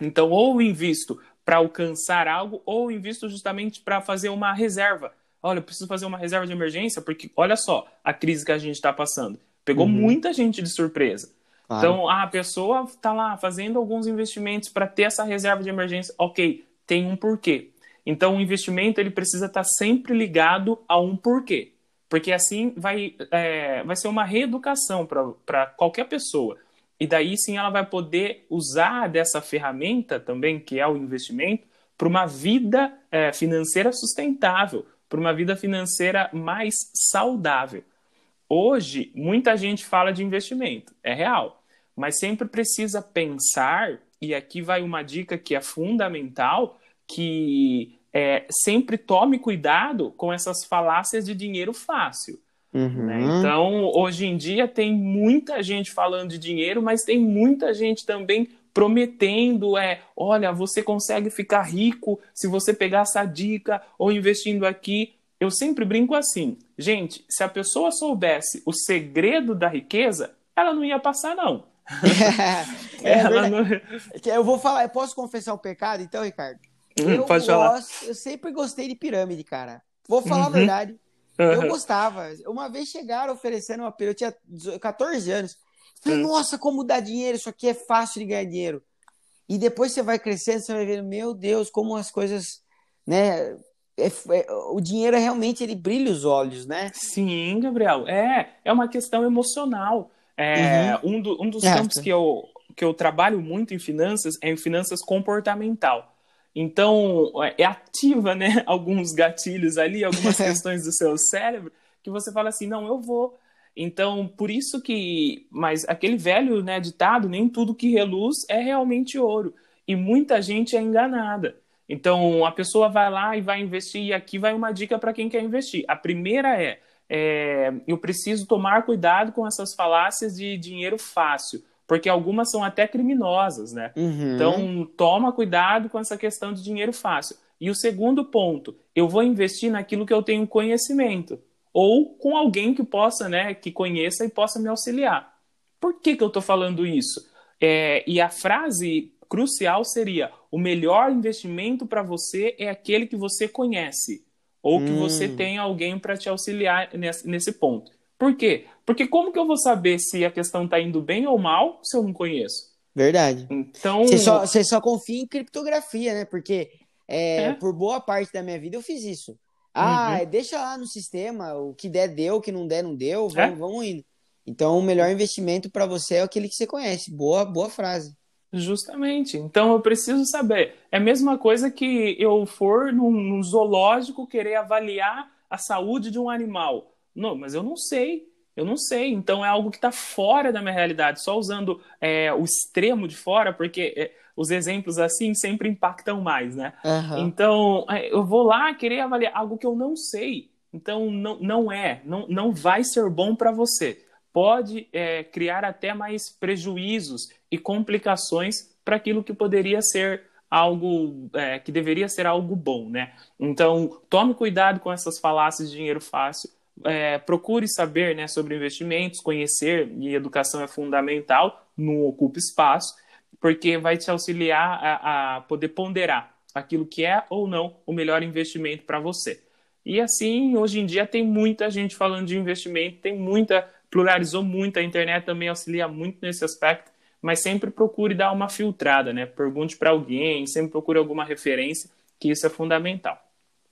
Então, ou invisto para alcançar algo, ou invisto justamente para fazer uma reserva. Olha, eu preciso fazer uma reserva de emergência, porque olha só a crise que a gente está passando. Pegou uhum. muita gente de surpresa. Claro. Então, a pessoa está lá fazendo alguns investimentos para ter essa reserva de emergência. Ok, tem um porquê. Então, o investimento ele precisa estar sempre ligado a um porquê, porque assim vai, é, vai ser uma reeducação para qualquer pessoa. E daí sim ela vai poder usar dessa ferramenta também, que é o investimento, para uma vida é, financeira sustentável, para uma vida financeira mais saudável. Hoje, muita gente fala de investimento, é real, mas sempre precisa pensar, e aqui vai uma dica que é fundamental, que é, sempre tome cuidado com essas falácias de dinheiro fácil. Uhum. Né? Então, hoje em dia, tem muita gente falando de dinheiro, mas tem muita gente também prometendo é, olha, você consegue ficar rico se você pegar essa dica ou investindo aqui. Eu sempre brinco assim, gente, se a pessoa soubesse o segredo da riqueza, ela não ia passar não. é, ela não... Eu vou falar, eu posso confessar um pecado então, Ricardo? Hum, eu pode gosto, falar. Eu sempre gostei de pirâmide, cara. Vou falar Uhum. a verdade. Eu Uhum. gostava. Uma vez chegaram oferecendo uma pirâmide, eu tinha 14 anos. Falei, Hum. nossa, como dá dinheiro, isso aqui é fácil de ganhar dinheiro. E depois você vai crescendo, você vai vendo, meu Deus, como as coisas, né? é- é- o dinheiro realmente ele brilha os olhos, né? Sim, Gabriel. É, é uma questão emocional. É, um, do- um dos campos que eu, que eu trabalho muito em finanças é em finanças comportamental. Então, é ativa, né, alguns gatilhos ali, algumas questões do seu cérebro, que você fala assim, não, eu vou. Então, por isso que... Mas aquele velho né, ditado, nem tudo que reluz é realmente ouro. E muita gente é enganada. Então, a pessoa vai lá e vai investir, e aqui vai uma dica para quem quer investir. A primeira é, é, eu preciso tomar cuidado com essas falácias de dinheiro fácil, porque algumas são até criminosas, né? Uhum. Então, toma cuidado com essa questão de dinheiro fácil. E o segundo ponto, eu vou investir naquilo que eu tenho conhecimento, ou com alguém que possa, né, que conheça e possa me auxiliar. Por que, que eu estou falando isso? É, e a frase crucial seria: o melhor investimento para você é aquele que você conhece, ou que Hum. você tem alguém para te auxiliar nesse, nesse ponto. Por quê? Porque como que eu vou saber se a questão está indo bem ou mal se eu não conheço? Verdade. Então, Você só, você só confia em criptografia, né? Porque é, É. por boa parte da minha vida eu fiz isso. Ah, Uhum. deixa lá no sistema, o que der, deu, o que não der, não deu, É. vamos, vamos indo. Então, o melhor investimento para você é aquele que você conhece. Boa, boa frase. Justamente. Então eu preciso saber. É a mesma coisa que eu for num, num zoológico querer avaliar a saúde de um animal. Não, mas eu não sei. Eu não sei. Então é algo que está fora da minha realidade. Só usando é, o extremo de fora, porque é, os exemplos assim sempre impactam mais, né? Aham. Então, é, eu vou lá querer avaliar algo que eu não sei. Então, não, não é, não, não vai ser bom para você. Pode é, criar até mais prejuízos e complicações para aquilo que poderia ser algo é, que deveria ser algo bom, né? Então, tome cuidado com essas falácias de dinheiro fácil. É, procure saber né, sobre investimentos, conhecer, e educação é fundamental, não ocupa espaço, porque vai te auxiliar a, a poder ponderar aquilo que é ou não o melhor investimento para você. E assim, hoje em dia tem muita gente falando de investimento, tem muita, pluralizou muito, a internet também auxilia muito nesse aspecto, mas sempre procure dar uma filtrada, né? Pergunte para alguém, sempre procure alguma referência, que isso é fundamental.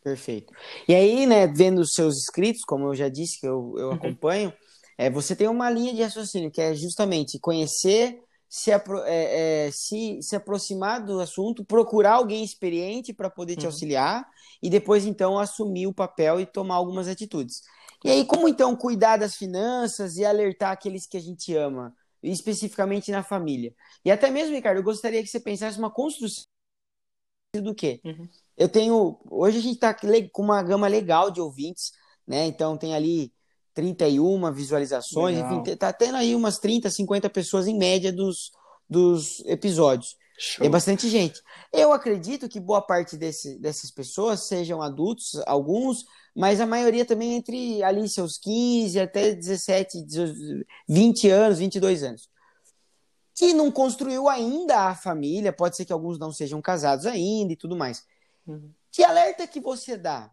Perfeito. E aí, né, vendo os seus escritos, como eu já disse que eu, eu Uhum. acompanho, é, você tem uma linha de raciocínio que é justamente conhecer, se, apro- é, é, se, se aproximar do assunto, procurar alguém experiente para poder te Uhum. auxiliar e depois então assumir o papel e tomar algumas atitudes. E aí, como então cuidar das finanças e alertar aqueles que a gente ama, especificamente na família? E até mesmo, Ricardo, eu gostaria que você pensasse uma construção do quê? Uhum. Eu tenho. Hoje a gente está com uma gama legal de ouvintes, né? Então tem ali 31 visualizações, Legal. enfim, tá tendo aí umas 30, 50 pessoas em média dos, dos episódios. Show. É bastante gente. Eu acredito que boa parte desse, dessas pessoas sejam adultos, alguns, mas a maioria também entre ali seus 15 até 17, 18, 20 anos, 22 anos. Que não construiu ainda a família, pode ser que alguns não sejam casados ainda e tudo mais. Uhum. Que alerta que você dá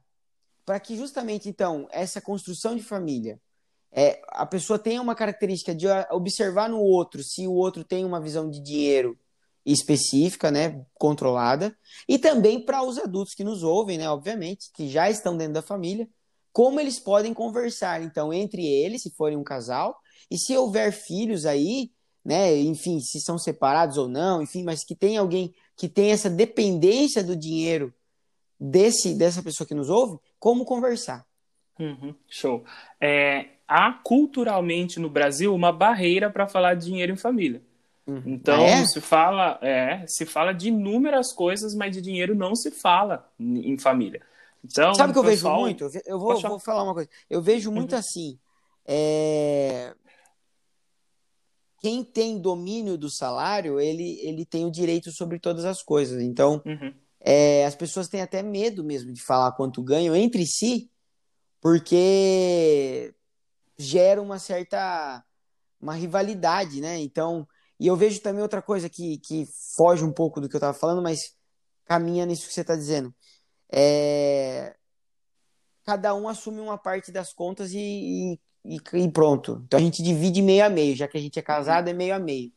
para que justamente então essa construção de família é, a pessoa tenha uma característica de observar no outro se o outro tem uma visão de dinheiro específica, né, controlada, e também para os adultos que nos ouvem, né, obviamente, que já estão dentro da família, como eles podem conversar, então, entre eles, se forem um casal, e se houver filhos aí, né, enfim, se são separados ou não, enfim, mas que tem alguém que tem essa dependência do dinheiro desse dessa pessoa que nos ouve, como conversar. Uhum, show. É, há culturalmente no Brasil uma barreira para falar de dinheiro em família. Uhum. Então ah, é? se fala, é, se fala de inúmeras coisas, mas de dinheiro não se fala em família. Então, Sabe o que eu pessoal... vejo muito? Eu vou, vou falar uma coisa. Eu vejo muito uhum. assim. É... Quem tem domínio do salário, ele, ele tem o direito sobre todas as coisas. Então, uhum. É, as pessoas têm até medo mesmo de falar quanto ganham entre si, porque gera uma certa uma rivalidade, né? Então, e eu vejo também outra coisa que, que foge um pouco do que eu estava falando, mas caminha nisso que você está dizendo. É... Cada um assume uma parte das contas e, e, e, pronto. Então a gente divide meio a meio, já que a gente é casado, é meio a meio.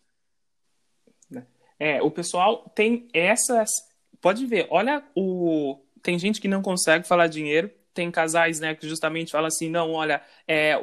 É, o pessoal tem essas. Pode ver, olha o. Tem gente que não consegue falar dinheiro, tem casais, né, que justamente falam assim, não, olha, é,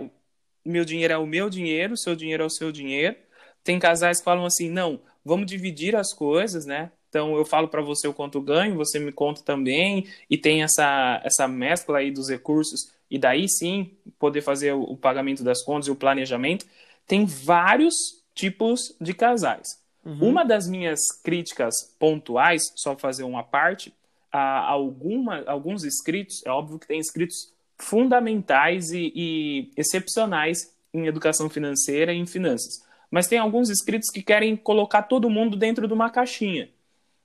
meu dinheiro é o meu dinheiro, seu dinheiro é o seu dinheiro. Tem casais que falam assim, não, vamos dividir as coisas, né? Então eu falo para você o quanto ganho, você me conta também, e tem essa, essa mescla aí dos recursos, e daí sim poder fazer o, o pagamento das contas e o planejamento. Tem vários tipos de casais. Uhum. Uma das minhas críticas pontuais, só fazer uma parte, a alguma, alguns inscritos, é óbvio que tem inscritos fundamentais e, e excepcionais em educação financeira e em finanças. Mas tem alguns inscritos que querem colocar todo mundo dentro de uma caixinha.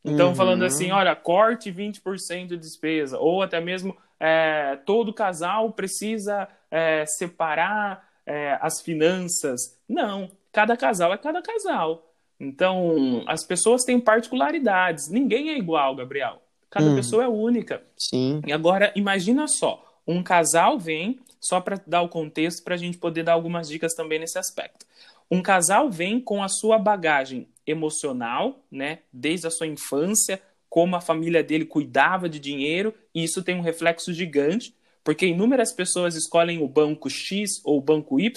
Então, uhum. falando assim, olha, corte 20% de despesa, ou até mesmo é, todo casal precisa é, separar é, as finanças. Não, cada casal é cada casal. Então, as pessoas têm particularidades. Ninguém é igual, Gabriel. Cada uhum. pessoa é única. Sim. E agora, imagina só, um casal vem, só para dar o contexto, para a gente poder dar algumas dicas também nesse aspecto. Um casal vem com a sua bagagem emocional, né, desde a sua infância, como a família dele cuidava de dinheiro, e isso tem um reflexo gigante, porque inúmeras pessoas escolhem o banco X ou o banco Y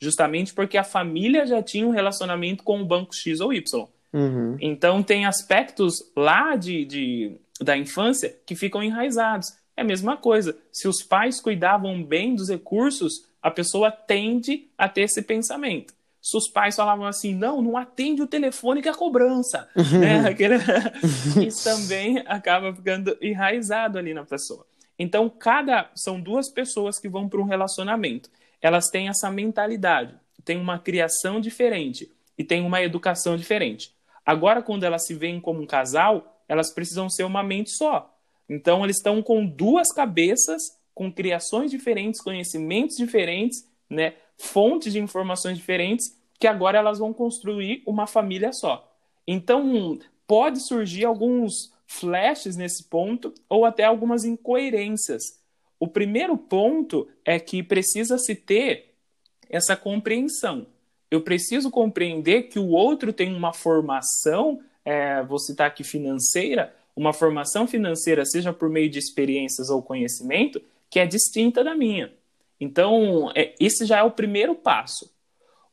justamente porque a família já tinha um relacionamento com o banco X ou Y. Uhum. Então tem aspectos lá de, de, da infância que ficam enraizados. É a mesma coisa. Se os pais cuidavam bem dos recursos, a pessoa tende a ter esse pensamento. Se os pais falavam assim, não, não atende o telefone que é cobrança, né? Aquele... Isso também acaba ficando enraizado ali na pessoa. Então, cada são duas pessoas que vão para um relacionamento. Elas têm essa mentalidade, têm uma criação diferente e têm uma educação diferente. Agora, quando elas se veem como um casal, elas precisam ser uma mente só. Então, eles estão com duas cabeças, com criações diferentes, conhecimentos diferentes, né? fontes de informações diferentes, que agora elas vão construir uma família só. Então, pode surgir alguns flashes nesse ponto, ou até algumas incoerências. O primeiro ponto é que precisa se ter essa compreensão. Eu preciso compreender que o outro tem uma formação, é, vou citar aqui financeira, uma formação financeira, seja por meio de experiências ou conhecimento, que é distinta da minha. Então, é, esse já é o primeiro passo.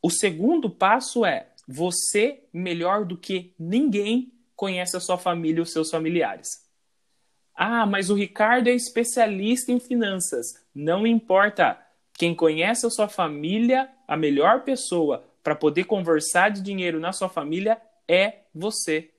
O segundo passo é você, melhor do que ninguém, conhece a sua família e os seus familiares. Ah, mas o Ricardo é especialista em finanças. Não importa. Quem conhece a sua família, a melhor pessoa para poder conversar de dinheiro na sua família é você.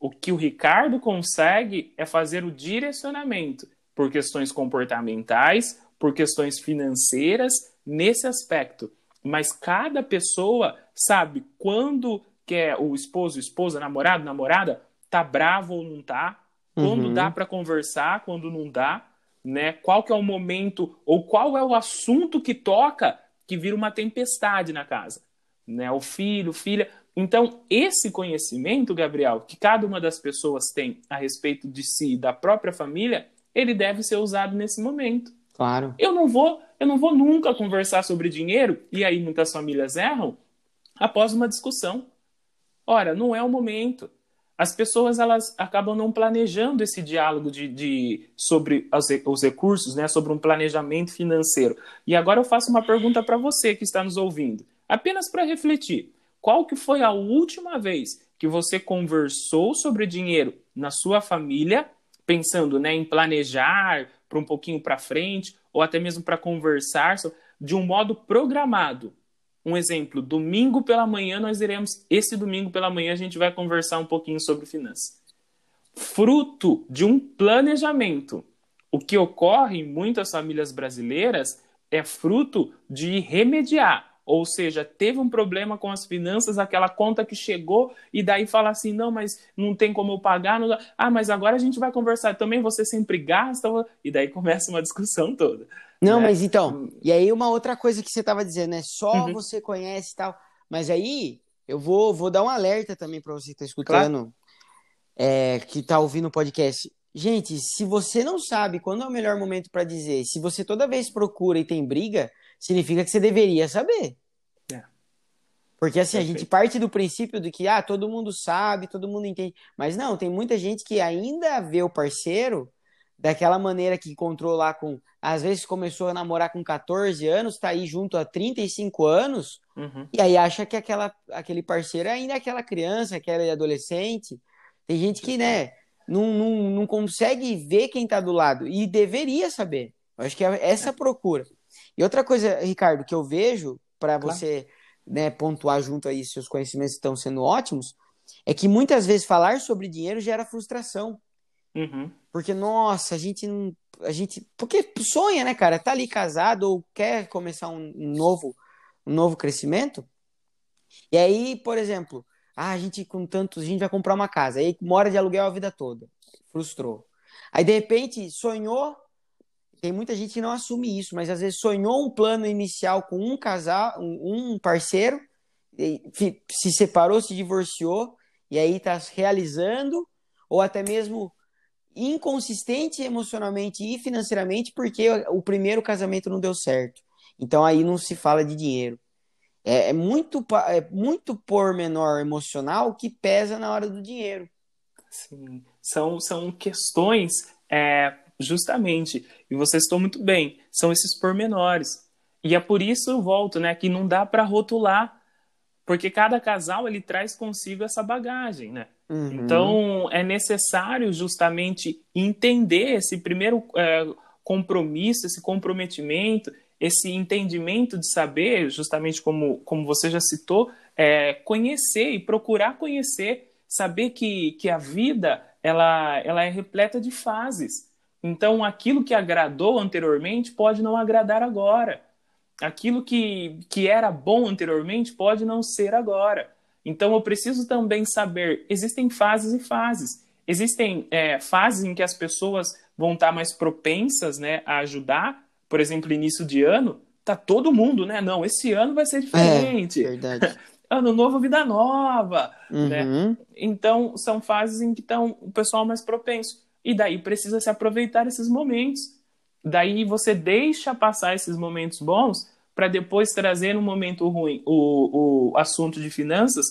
O que o Ricardo consegue é fazer o direcionamento por questões comportamentais, por questões financeiras, nesse aspecto. Mas cada pessoa sabe quando quer o esposo, esposa, namorado, namorada, tá bravo ou não tá, quando uhum. dá para conversar, quando não dá, né? Qual que é o momento ou qual é o assunto que toca que vira uma tempestade na casa, né? O filho, filha, então, esse conhecimento, Gabriel, que cada uma das pessoas tem a respeito de si e da própria família, ele deve ser usado nesse momento. Claro. Eu não vou, eu não vou nunca conversar sobre dinheiro, e aí muitas famílias erram, após uma discussão. Ora, não é o momento. As pessoas elas acabam não planejando esse diálogo de, de sobre os, os recursos, né, sobre um planejamento financeiro. E agora eu faço uma pergunta para você que está nos ouvindo, apenas para refletir. Qual que foi a última vez que você conversou sobre dinheiro na sua família, pensando né, em planejar para um pouquinho para frente, ou até mesmo para conversar de um modo programado? Um exemplo, domingo pela manhã nós iremos, esse domingo pela manhã a gente vai conversar um pouquinho sobre finanças. Fruto de um planejamento. O que ocorre em muitas famílias brasileiras é fruto de remediar, ou seja, teve um problema com as finanças, aquela conta que chegou, e daí fala assim: não, mas não tem como eu pagar. Ah, mas agora a gente vai conversar. Também você sempre gasta, e daí começa uma discussão toda. Não, né? mas então, e aí uma outra coisa que você estava dizendo, né? Só uhum. você conhece e tal. Mas aí eu vou, vou dar um alerta também para você que está escutando, claro. é, que está ouvindo o podcast. Gente, se você não sabe quando é o melhor momento para dizer, se você toda vez procura e tem briga, significa que você deveria saber. É. Porque assim, Perfeito. a gente parte do princípio de que ah, todo mundo sabe, todo mundo entende. Mas não, tem muita gente que ainda vê o parceiro daquela maneira que encontrou lá com. Às vezes começou a namorar com 14 anos, tá aí junto há 35 anos, uhum. e aí acha que aquela, aquele parceiro ainda é aquela criança, aquela adolescente. Tem gente que, né, não, não, não consegue ver quem tá do lado, e deveria saber. Eu acho que é essa é. procura. E outra coisa, Ricardo, que eu vejo, para claro. você né, pontuar junto aí, seus conhecimentos estão sendo ótimos, é que muitas vezes falar sobre dinheiro gera frustração. Uhum. Porque, nossa, a gente não. A gente. Porque sonha, né, cara? Tá ali casado ou quer começar um novo, um novo crescimento. E aí, por exemplo, ah, a gente com tantos. A gente vai comprar uma casa. Aí mora de aluguel a vida toda. Frustrou. Aí, de repente, sonhou. Tem muita gente que não assume isso, mas às vezes sonhou um plano inicial com um casal, um, parceiro, se separou, se divorciou, e aí tá realizando, ou até mesmo inconsistente emocionalmente e financeiramente porque o primeiro casamento não deu certo. Então aí não se fala de dinheiro. É, é muito, é muito pormenor emocional que pesa na hora do dinheiro. Sim, são, são questões, é, justamente, e você citou muito bem, são esses pormenores. E é por isso eu volto, né, que não dá para rotular, porque cada casal ele traz consigo essa bagagem, né? Uhum. Então, é necessário justamente entender esse primeiro é, compromisso, esse comprometimento, esse entendimento de saber, justamente como, como você já citou, é, conhecer e procurar conhecer, saber que, que a vida ela, ela é repleta de fases. Então, aquilo que agradou anteriormente pode não agradar agora. Aquilo que, que era bom anteriormente pode não ser agora. Então eu preciso também saber, existem fases e fases. Existem é, fases em que as pessoas vão estar mais propensas né, a ajudar, por exemplo, início de ano, tá todo mundo, né? Não, esse ano vai ser diferente. É, verdade. ano novo, vida nova. Né? Uhum. Né? Então, são fases em que estão o pessoal mais propenso. E daí precisa se aproveitar esses momentos. Daí você deixa passar esses momentos bons para depois trazer um momento ruim o, o assunto de finanças,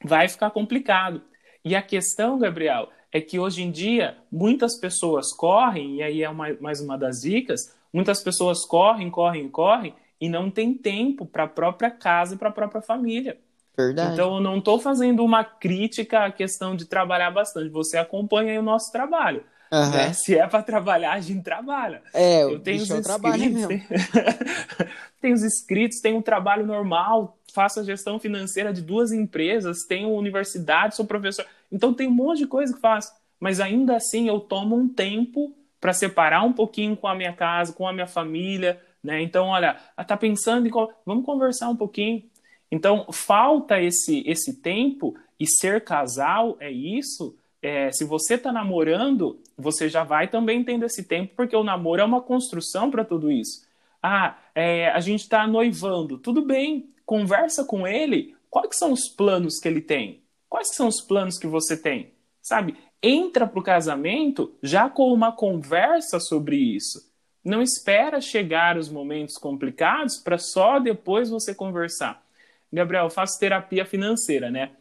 vai ficar complicado. E a questão, Gabriel, é que hoje em dia muitas pessoas correm, e aí é uma, mais uma das dicas, muitas pessoas correm, correm, correm, e não tem tempo para a própria casa e para a própria família. Verdade. Então eu não estou fazendo uma crítica à questão de trabalhar bastante. Você acompanha o nosso trabalho. Uhum. Né? Se é para trabalhar, a gente trabalha. É, eu tenho os inscritos, tem... tem os inscritos, tem um trabalho normal, faço a gestão financeira de duas empresas, tenho universidade, sou professor. Então tem um monte de coisa que faço. Mas ainda assim eu tomo um tempo para separar um pouquinho com a minha casa, com a minha família, né? Então, olha, tá pensando em vamos conversar um pouquinho. Então, falta esse esse tempo e ser casal é isso é, se você está namorando, você já vai também tendo esse tempo, porque o namoro é uma construção para tudo isso. Ah, é, a gente está noivando, tudo bem, conversa com ele, quais são os planos que ele tem? Quais são os planos que você tem? Sabe? Entra para o casamento já com uma conversa sobre isso. Não espera chegar os momentos complicados para só depois você conversar. Gabriel, eu faço terapia financeira, né?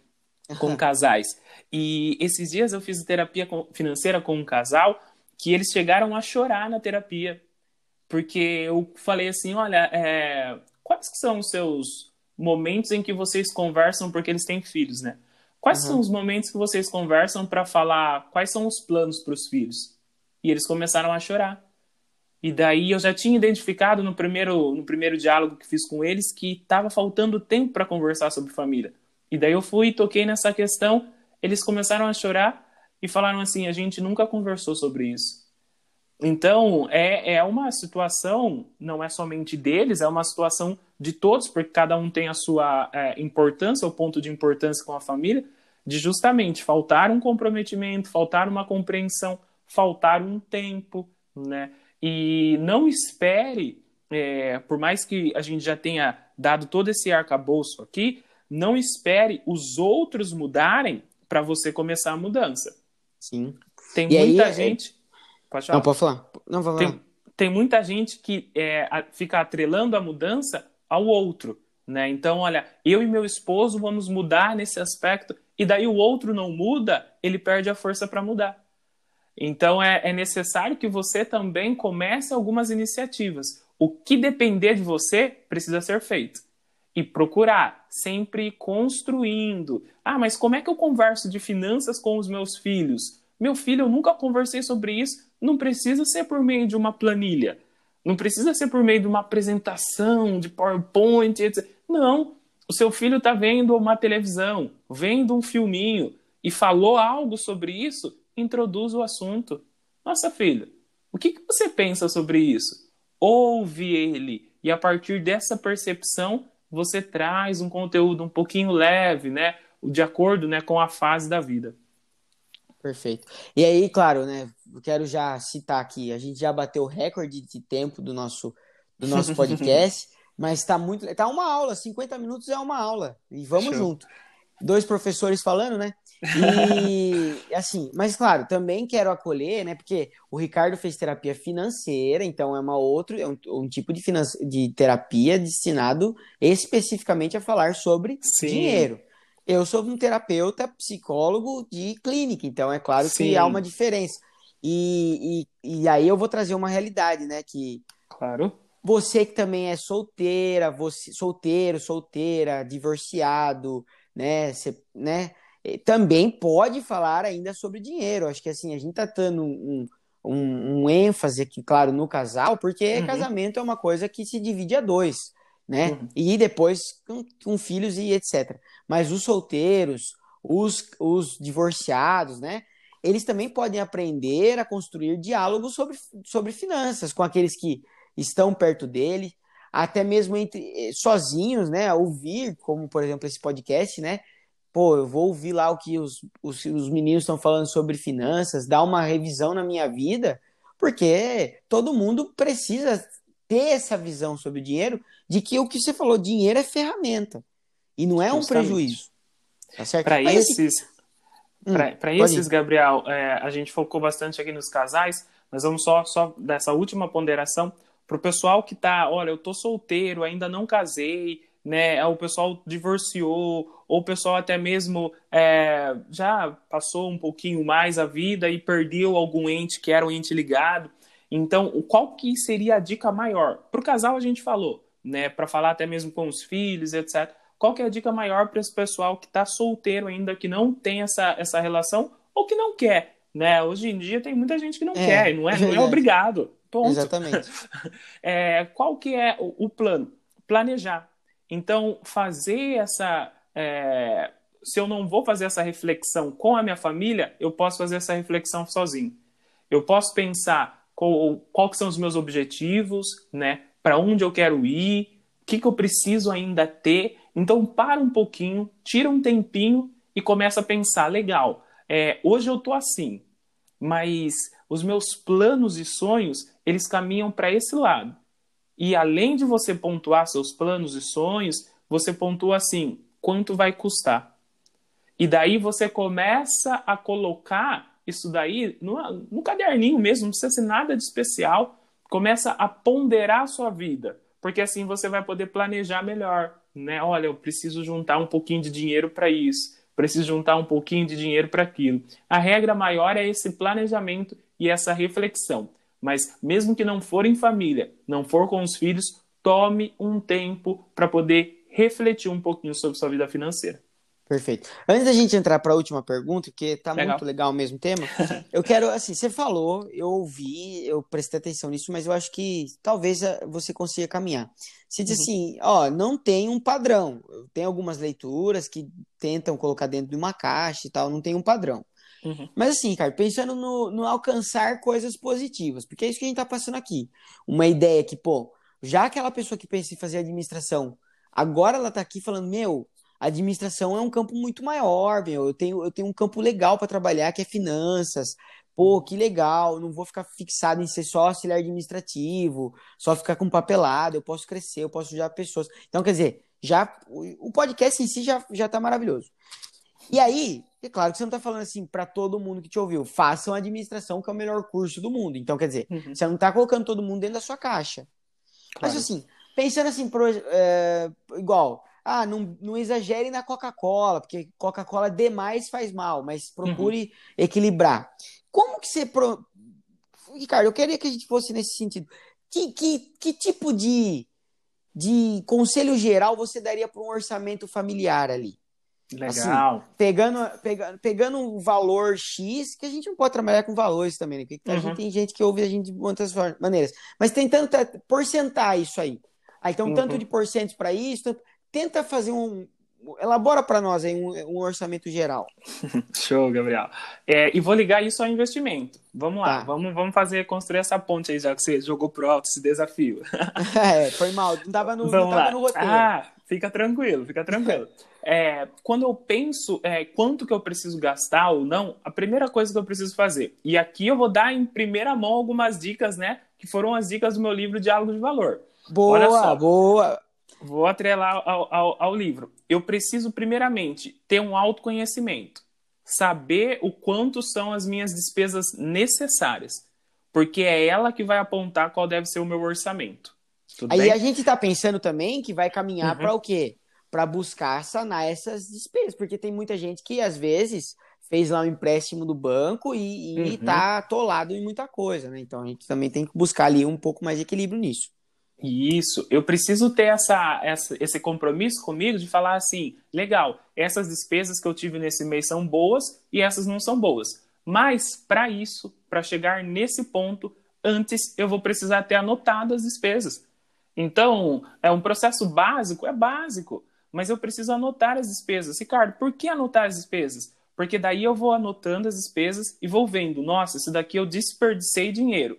Com casais. E esses dias eu fiz terapia financeira com um casal que eles chegaram a chorar na terapia. Porque eu falei assim: olha, é, quais são os seus momentos em que vocês conversam porque eles têm filhos, né? Quais uhum. são os momentos que vocês conversam para falar quais são os planos para os filhos? E eles começaram a chorar. E daí eu já tinha identificado no primeiro, no primeiro diálogo que fiz com eles que estava faltando tempo para conversar sobre família. E daí eu fui e toquei nessa questão, eles começaram a chorar e falaram assim: a gente nunca conversou sobre isso. Então, é, é uma situação, não é somente deles, é uma situação de todos, porque cada um tem a sua é, importância, o ponto de importância com a família, de justamente faltar um comprometimento, faltar uma compreensão, faltar um tempo, né? E não espere, é, por mais que a gente já tenha dado todo esse arcabouço aqui, não espere os outros mudarem para você começar a mudança. Sim. Tem e muita aí, é gente. Pode falar. Não, pode falar. Não, vou falar. Tem, tem muita gente que é, fica atrelando a mudança ao outro. Né? Então, olha, eu e meu esposo vamos mudar nesse aspecto, e daí o outro não muda, ele perde a força para mudar. Então, é, é necessário que você também comece algumas iniciativas. O que depender de você precisa ser feito. E procurar, sempre construindo. Ah, mas como é que eu converso de finanças com os meus filhos? Meu filho, eu nunca conversei sobre isso. Não precisa ser por meio de uma planilha. Não precisa ser por meio de uma apresentação, de PowerPoint, etc. Não. O seu filho está vendo uma televisão, vendo um filminho e falou algo sobre isso, introduz o assunto. Nossa, filha, o que, que você pensa sobre isso? Ouve ele e a partir dessa percepção você traz um conteúdo um pouquinho leve, né, de acordo, né, com a fase da vida. Perfeito. E aí, claro, né? Quero já citar aqui, a gente já bateu o recorde de tempo do nosso, do nosso podcast, mas está muito. Tá uma aula, 50 minutos é uma aula. E vamos Show. junto. Dois professores falando, né? E assim, mas claro, também quero acolher, né? Porque o Ricardo fez terapia financeira, então é uma outro, é um, um tipo de, de terapia destinado especificamente a falar sobre Sim. dinheiro. Eu sou um terapeuta psicólogo de clínica, então é claro Sim. que há uma diferença. E, e, e, aí eu vou trazer uma realidade, né? Que claro. Você que também é solteira, você solteiro, solteira, divorciado, né? Você, né? Também pode falar ainda sobre dinheiro. Acho que assim a gente tá dando um, um, um ênfase aqui, claro, no casal, porque uhum. casamento é uma coisa que se divide a dois né? Uhum. E depois com, com, filhos e etc. Mas os solteiros, os, os divorciados, né? Eles também podem aprender a construir diálogos sobre, sobre finanças com aqueles que estão perto dele, até mesmo entre eh, sozinhos, né? Ouvir, como por exemplo esse podcast, né? Pô, eu vou ouvir lá o que os, os, os meninos estão falando sobre finanças, dar uma revisão na minha vida, porque todo mundo precisa ter essa visão sobre o dinheiro de que o que você falou, dinheiro é ferramenta e não é um prejuízo. Tá certo? Para esses, hum, para esses, Gabriel, é, a gente focou bastante aqui nos casais, mas vamos só, só dessa última ponderação para o pessoal que está, olha, eu tô solteiro, ainda não casei, né? O pessoal divorciou, ou o pessoal até mesmo é, já passou um pouquinho mais a vida e perdeu algum ente que era um ente ligado. Então, qual que seria a dica maior? Para o casal a gente falou, né? Para falar até mesmo com os filhos, etc. Qual que é a dica maior para esse pessoal que está solteiro ainda, que não tem essa, essa relação ou que não quer? Né? Hoje em dia tem muita gente que não é, quer, não é, não é obrigado. Ponto. Exatamente. é, qual que é o, o, plano? Planejar. Então, fazer essa. É, se eu não vou fazer essa reflexão com a minha família, eu posso fazer essa reflexão sozinho. Eu posso pensar qual, qual são os meus objetivos, né? Para onde eu quero ir, o que, que eu preciso ainda ter. Então, para um pouquinho, tira um tempinho e começa a pensar: legal, é, hoje eu estou assim, mas os meus planos e sonhos eles caminham para esse lado. E além de você pontuar seus planos e sonhos, você pontua assim: quanto vai custar? E daí você começa a colocar isso daí no, no caderninho mesmo, não precisa ser nada de especial. Começa a ponderar a sua vida, porque assim você vai poder planejar melhor, né? Olha, eu preciso juntar um pouquinho de dinheiro para isso, preciso juntar um pouquinho de dinheiro para aquilo. A regra maior é esse planejamento e essa reflexão. Mas mesmo que não for em família, não for com os filhos, tome um tempo para poder refletir um pouquinho sobre sua vida financeira. Perfeito. Antes da gente entrar para a última pergunta, que tá Legal. muito legal o mesmo tema, eu quero, assim, você falou, eu ouvi, eu prestei atenção nisso, mas eu acho que talvez eh, você consiga caminhar. Você diz Uhum. assim, ó, não tem um padrão. Tem algumas leituras que tentam colocar dentro de uma caixa e tal, não tem um padrão. Uhum. Mas assim, cara, pensando no, no alcançar coisas positivas, porque é isso que a gente tá passando aqui. Uma ideia que, pô, já aquela pessoa que pensa em fazer administração, agora ela tá aqui falando, meu, administração é um campo muito maior, meu, eu tenho, eu tenho um campo legal para trabalhar, que é finanças. Pô, que legal, não vou ficar fixado em ser só auxiliar administrativo, só ficar com papelada, eu posso crescer, eu posso ajudar pessoas. Então, quer dizer, já o o podcast em si já, já tá maravilhoso. E aí, é claro que você não tá falando assim para todo mundo que te ouviu, façam administração, que é o melhor curso do mundo. Então, quer dizer, Uhum. você não tá colocando todo mundo dentro da sua caixa. Mas Claro. assim, pensando assim, pro, é, igual, ah, não, não exagere na Coca-Cola, porque Coca-Cola demais faz mal, mas procure equilibrar. Como que você. Pro... Ricardo, eu queria que a gente fosse nesse sentido. Que, que, que tipo de, de conselho geral você daria para um orçamento familiar ali? Legal. Pegando, pegando, pegando um valor X, que a gente não pode trabalhar com valores também, né? Porque a Uhum. gente tem gente que ouve a gente de muitas maneiras. Mas tentando ta- porcentar isso aí. Ah, então, Uhum. tanto de porcentos para isso, tanto- tenta fazer um. Elabora para nós aí um, um orçamento geral. Show, Gabriel. É, e vou ligar isso ao investimento. Vamos lá, Tá. vamos, vamos fazer, construir essa ponte aí, já que você jogou pro alto esse desafio. é, foi mal, não tava no, não tava lá. no roteiro. Ah, fica tranquilo, fica tranquilo. É, quando eu penso é, quanto que eu preciso gastar ou não, a primeira coisa que eu preciso fazer, e aqui eu vou dar em primeira mão algumas dicas, né? Que foram as dicas do meu livro Diálogo de Valor. olha boa, só. boa. Vou atrelar ao, ao, ao livro. Eu preciso, primeiramente, ter um autoconhecimento. Saber o quanto são as minhas despesas necessárias. Porque é ela que vai apontar qual deve ser o meu orçamento. Tudo Aí bem? a gente tá pensando também que vai caminhar Uhum. para o quê? Para buscar sanar essas despesas, porque tem muita gente que às vezes fez lá um empréstimo do banco e, e Uhum. tá atolado em muita coisa, né? Então a gente também tem que buscar ali um pouco mais de equilíbrio nisso. Isso, eu preciso ter essa, essa- esse compromisso comigo de falar assim: legal, essas despesas que eu tive nesse mês são boas e essas não são boas. Mas, para isso, para chegar nesse ponto, antes eu vou precisar ter anotado as despesas. Então, é um processo básico? É básico, mas eu preciso anotar as despesas. Ricardo, por que anotar as despesas? Porque daí eu vou anotando as despesas e vou vendo: nossa, isso daqui eu desperdicei dinheiro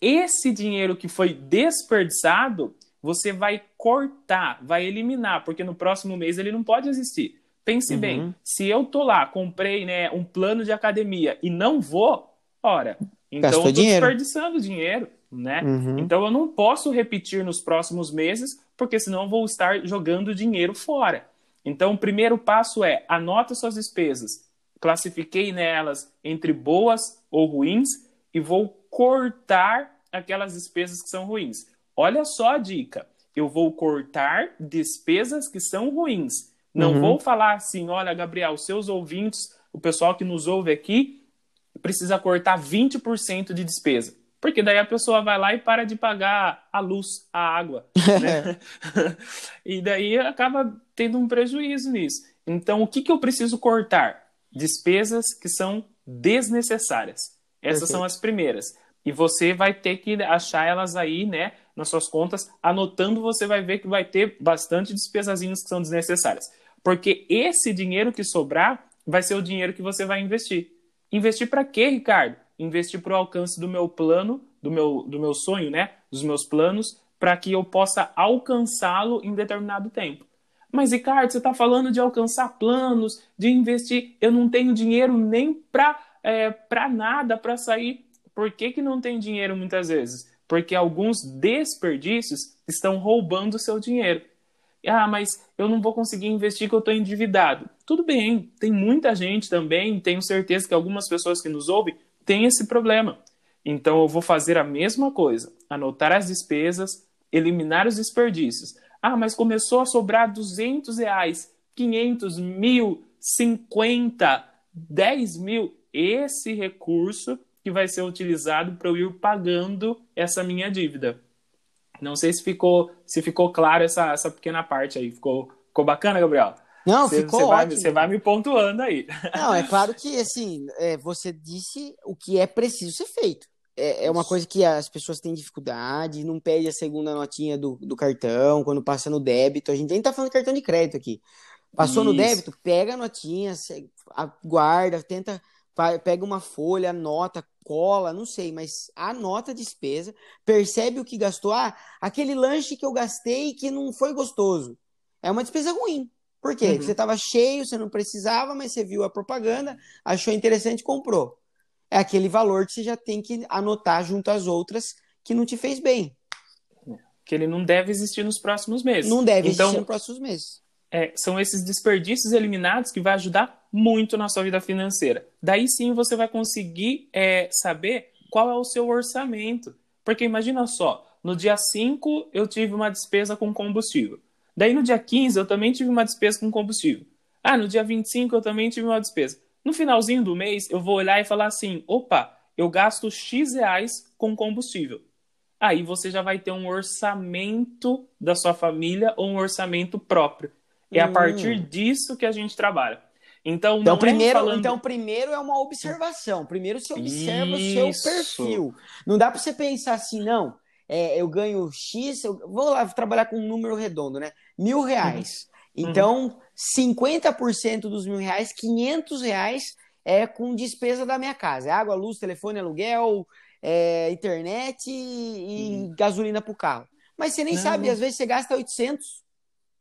esse dinheiro que foi desperdiçado, você vai cortar, vai eliminar, porque no próximo mês ele não pode existir. Pense Uhum. bem, se eu tô lá, comprei né, um plano de academia e não vou, ora, então Gastou eu tô dinheiro. desperdiçando dinheiro, né? Uhum. Então eu não posso repetir nos próximos meses, porque senão eu vou estar jogando dinheiro fora. Então o primeiro passo é anota suas despesas, classifiquei nelas entre boas ou ruins e vou cortar aquelas despesas que são ruins. Olha só a dica. Eu vou cortar despesas que são ruins. Não Uhum. vou falar assim, olha, Gabriel, seus ouvintes, o pessoal que nos ouve aqui, precisa cortar 20% de despesa. Porque daí a pessoa vai lá e para de pagar a luz, a água. né? e daí acaba tendo um prejuízo nisso. Então, o que, que eu preciso cortar? Despesas que são desnecessárias. Essas Perfeito. são as primeiras. E você vai ter que achar elas aí, né, nas suas contas. Anotando, você vai ver que vai ter bastante despesazinhas que são desnecessárias. Porque esse dinheiro que sobrar vai ser o dinheiro que você vai investir. Investir para quê, Ricardo? Investir para o alcance do meu plano, do meu, do meu sonho, né? Dos meus planos, para que eu possa alcançá-lo em determinado tempo. Mas, Ricardo, você está falando de alcançar planos, de investir. Eu não tenho dinheiro nem para é, pra nada para sair. Por que, que não tem dinheiro muitas vezes? Porque alguns desperdícios estão roubando o seu dinheiro. Ah, mas eu não vou conseguir investir que eu estou endividado. Tudo bem, tem muita gente também, tenho certeza que algumas pessoas que nos ouvem têm esse problema. Então eu vou fazer a mesma coisa, anotar as despesas, eliminar os desperdícios. Ah, mas começou a sobrar 200 reais, 500 mil, 50, 10 mil. Esse recurso que vai ser utilizado para eu ir pagando essa minha dívida. Não sei se ficou, se ficou claro essa, essa pequena parte aí. Ficou, ficou bacana, Gabriel? Não, você, ficou você ótimo. Vai, você vai me pontuando aí. Não, é claro que, assim, é, você disse o que é preciso ser feito. É, é, uma coisa que as pessoas têm dificuldade, não pede a segunda notinha do, do cartão quando passa no débito. A gente nem tá falando de cartão de crédito aqui. Passou Isso. no débito, pega a notinha, guarda, tenta, pega uma folha, anota, cola, não sei, mas anota a despesa, percebe o que gastou. Ah, aquele lanche que eu gastei que não foi gostoso. É uma despesa ruim. Por quê? Uhum. Você estava cheio, você não precisava, mas você viu a propaganda, achou interessante e comprou. É aquele valor que você já tem que anotar junto às outras que não te fez bem. Que ele não deve existir nos próximos meses. Não deve então, existir nos próximos meses. É, são esses desperdícios eliminados que vai ajudar muito na sua vida financeira. Daí sim você vai conseguir é, saber qual é o seu orçamento. Porque imagina só, no dia 5 eu tive uma despesa com combustível. Daí no dia 15 eu também tive uma despesa com combustível. Ah, no dia 25 eu também tive uma despesa. No finalzinho do mês eu vou olhar e falar assim: opa, eu gasto X reais com combustível. Aí você já vai ter um orçamento da sua família ou um orçamento próprio. É hum. a partir disso que a gente trabalha. Então, então é primeiro, é falando... então, primeiro é uma observação. Primeiro você observa Isso. o seu perfil. Não dá para você pensar assim, não é, eu ganho X, eu vou lá trabalhar com um número redondo, né? Mil reais. Uhum. Então, uhum. 50% dos mil reais, 500 reais é com despesa da minha casa. É água, luz, telefone, aluguel, é, internet e, uhum. gasolina para o carro. Mas você nem não. sabe, às vezes você gasta 800.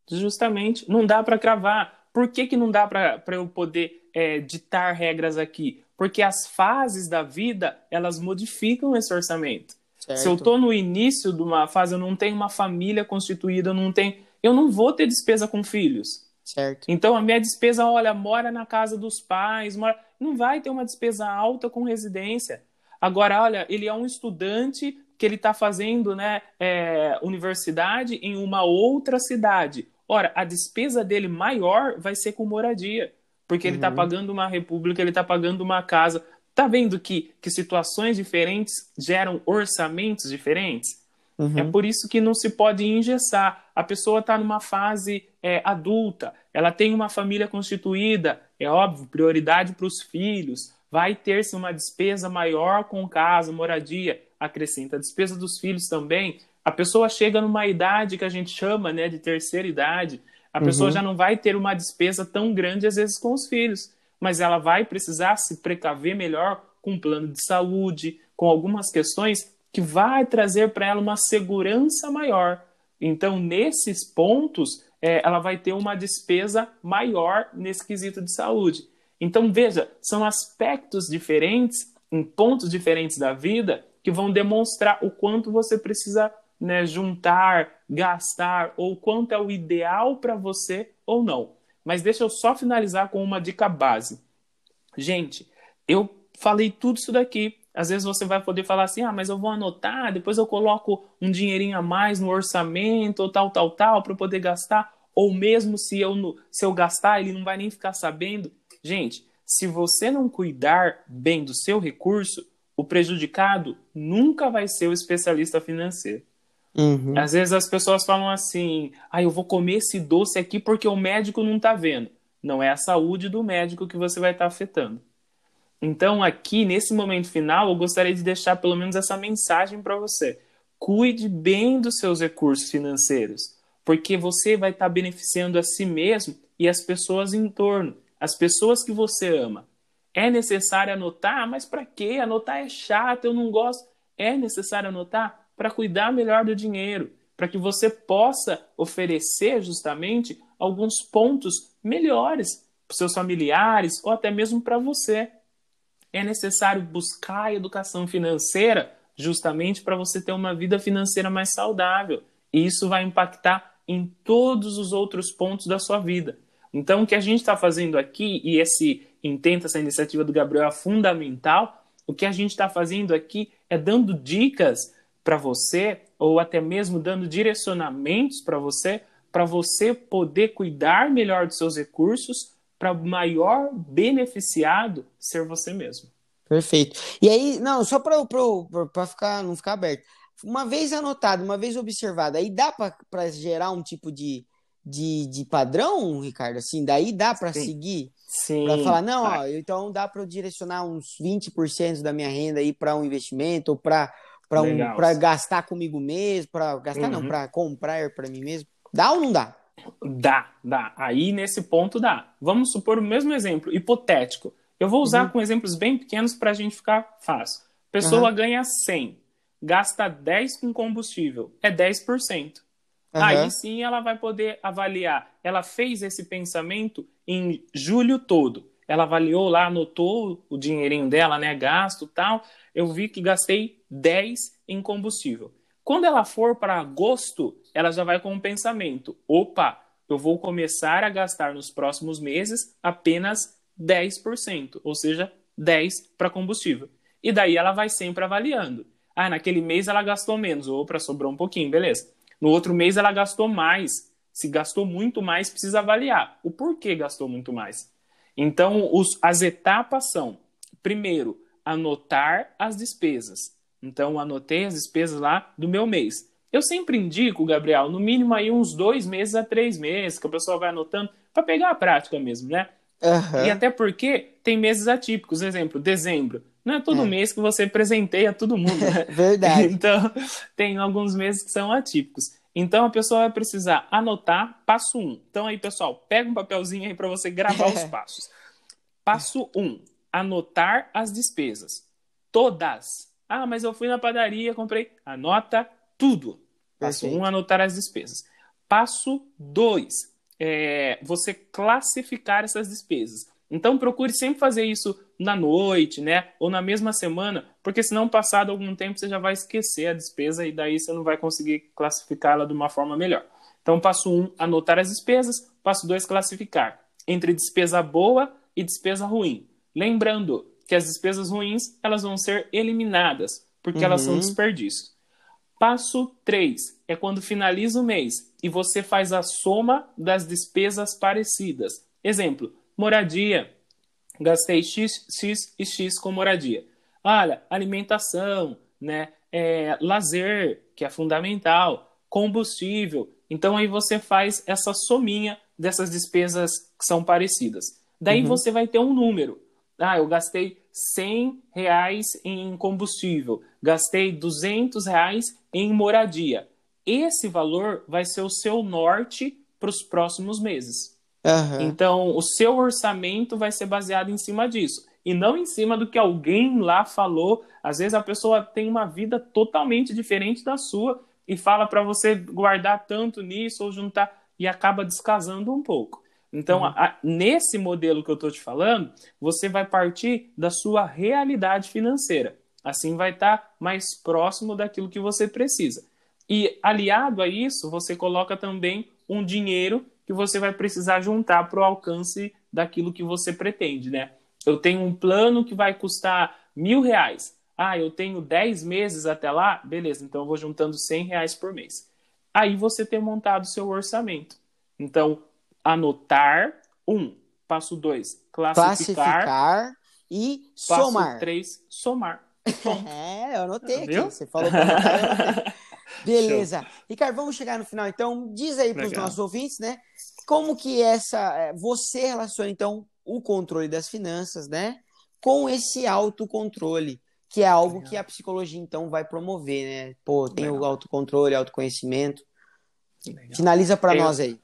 Justamente, não dá para cravar. Por que, que não dá para eu poder é, ditar regras aqui? Porque as fases da vida, elas modificam esse orçamento. Certo. Se eu estou no início de uma fase, eu não tenho uma família constituída, eu não tenho, eu não vou ter despesa com filhos. Certo. Então a minha despesa, olha, mora na casa dos pais, mora... não vai ter uma despesa alta com residência. Agora, olha, ele é um estudante que ele está fazendo né, é, universidade em uma outra cidade. Ora, a despesa dele maior vai ser com moradia, porque uhum. ele está pagando uma república, ele está pagando uma casa. Tá vendo que, que situações diferentes geram orçamentos diferentes? Uhum. É por isso que não se pode engessar. A pessoa está numa fase é, adulta, ela tem uma família constituída, é óbvio, prioridade para os filhos, vai ter-se uma despesa maior com casa, moradia, acrescenta a despesa dos filhos também. A pessoa chega numa idade que a gente chama né, de terceira idade, a uhum. pessoa já não vai ter uma despesa tão grande às vezes com os filhos mas ela vai precisar se precaver melhor com um plano de saúde, com algumas questões que vai trazer para ela uma segurança maior. Então, nesses pontos, é, ela vai ter uma despesa maior nesse quesito de saúde. Então, veja, são aspectos diferentes, em pontos diferentes da vida, que vão demonstrar o quanto você precisa né, juntar, gastar, ou quanto é o ideal para você ou não. Mas deixa eu só finalizar com uma dica base. Gente, eu falei tudo isso daqui. Às vezes você vai poder falar assim: ah, mas eu vou anotar, depois eu coloco um dinheirinho a mais no orçamento, ou tal, tal, tal, para poder gastar. Ou mesmo se eu, se eu gastar, ele não vai nem ficar sabendo. Gente, se você não cuidar bem do seu recurso, o prejudicado nunca vai ser o especialista financeiro. Uhum. Às vezes as pessoas falam assim: ah, eu vou comer esse doce aqui porque o médico não está vendo. Não é a saúde do médico que você vai estar tá afetando. Então, aqui, nesse momento final, eu gostaria de deixar pelo menos essa mensagem para você. Cuide bem dos seus recursos financeiros, porque você vai estar tá beneficiando a si mesmo e as pessoas em torno, as pessoas que você ama. É necessário anotar? Mas para quê? Anotar é chato, eu não gosto. É necessário anotar? Para cuidar melhor do dinheiro, para que você possa oferecer justamente alguns pontos melhores para seus familiares ou até mesmo para você. É necessário buscar a educação financeira justamente para você ter uma vida financeira mais saudável. E isso vai impactar em todos os outros pontos da sua vida. Então, o que a gente está fazendo aqui, e esse intento, essa iniciativa do Gabriel é fundamental, o que a gente está fazendo aqui é dando dicas para você, ou até mesmo dando direcionamentos para você, para você poder cuidar melhor dos seus recursos, para maior beneficiado ser você mesmo. Perfeito. E aí, não, só para ficar, não ficar aberto. Uma vez anotado, uma vez observado, aí dá para gerar um tipo de, de, de padrão, Ricardo? Assim, daí dá para seguir? Sim. Para falar, não, ó, então dá para eu direcionar uns 20% da minha renda aí para um investimento ou para para um, gastar comigo mesmo, para gastar uhum. não, para comprar para mim mesmo. Dá ou não dá? Dá, dá. Aí nesse ponto dá. Vamos supor o mesmo exemplo hipotético. Eu vou usar uhum. com exemplos bem pequenos para a gente ficar fácil. Pessoa uhum. ganha 100, gasta 10 com combustível, é 10%. Uhum. Aí sim ela vai poder avaliar. Ela fez esse pensamento em julho todo. Ela avaliou lá, anotou o dinheirinho dela, né, gasto tal. Eu vi que gastei 10 em combustível. Quando ela for para agosto, ela já vai com um pensamento: opa, eu vou começar a gastar nos próximos meses apenas 10%, ou seja, 10 para combustível. E daí ela vai sempre avaliando. Ah, naquele mês ela gastou menos, ou para sobrou um pouquinho, beleza. No outro mês ela gastou mais. Se gastou muito mais, precisa avaliar o porquê gastou muito mais. Então, os, as etapas são: primeiro, anotar as despesas. Então, anotei as despesas lá do meu mês. Eu sempre indico, Gabriel, no mínimo aí uns dois meses a três meses, que a pessoa vai anotando, para pegar a prática mesmo, né? Uhum. E até porque tem meses atípicos. Exemplo, dezembro. Não é todo é. mês que você presenteia todo mundo, né? Verdade. Então, tem alguns meses que são atípicos. Então, a pessoa vai precisar anotar passo 1. Um. Então, aí, pessoal, pega um papelzinho aí para você gravar os passos. Passo 1. Um, anotar as despesas. Todas. Ah, mas eu fui na padaria, comprei. Anota tudo. Passo 1, um, anotar as despesas. Passo 2, é, você classificar essas despesas. Então procure sempre fazer isso na noite, né? Ou na mesma semana, porque senão, passado algum tempo, você já vai esquecer a despesa e daí você não vai conseguir classificá-la de uma forma melhor. Então, passo 1, um, anotar as despesas. Passo 2, classificar entre despesa boa e despesa ruim. Lembrando que as despesas ruins elas vão ser eliminadas, porque uhum. elas são uhum. desperdícios. Passo 3 é quando finaliza o mês e você faz a soma das despesas parecidas. Exemplo, moradia. Gastei X, X e X com moradia. Olha, alimentação, né? É, lazer, que é fundamental, combustível. Então aí você faz essa sominha dessas despesas que são parecidas. Daí uhum. você vai ter um número. Ah, eu gastei 100 reais em combustível, gastei 200 reais em moradia. Esse valor vai ser o seu norte para os próximos meses. Uhum. Então, o seu orçamento vai ser baseado em cima disso. E não em cima do que alguém lá falou. Às vezes a pessoa tem uma vida totalmente diferente da sua e fala para você guardar tanto nisso ou juntar e acaba descasando um pouco. Então, uhum. a, nesse modelo que eu estou te falando, você vai partir da sua realidade financeira. Assim vai estar tá mais próximo daquilo que você precisa. E aliado a isso, você coloca também um dinheiro que você vai precisar juntar para o alcance daquilo que você pretende, né? Eu tenho um plano que vai custar mil reais. Ah, eu tenho 10 meses até lá? Beleza, então eu vou juntando 100 reais por mês. Aí você tem montado o seu orçamento. Então, anotar, um. Passo dois, classificar. Classificar e somar. Passo três, somar. é, eu anotei aqui. Você falou para anotar, Beleza. Show. Ricardo, vamos chegar no final, então. Diz aí para os nossos ouvintes, né? Como que essa. É, você relaciona, então, o controle das finanças, né? Com esse autocontrole, que é algo Legal. que a psicologia, então, vai promover, né? Pô, tem Legal. o autocontrole, autoconhecimento. Legal. Finaliza para nós aí.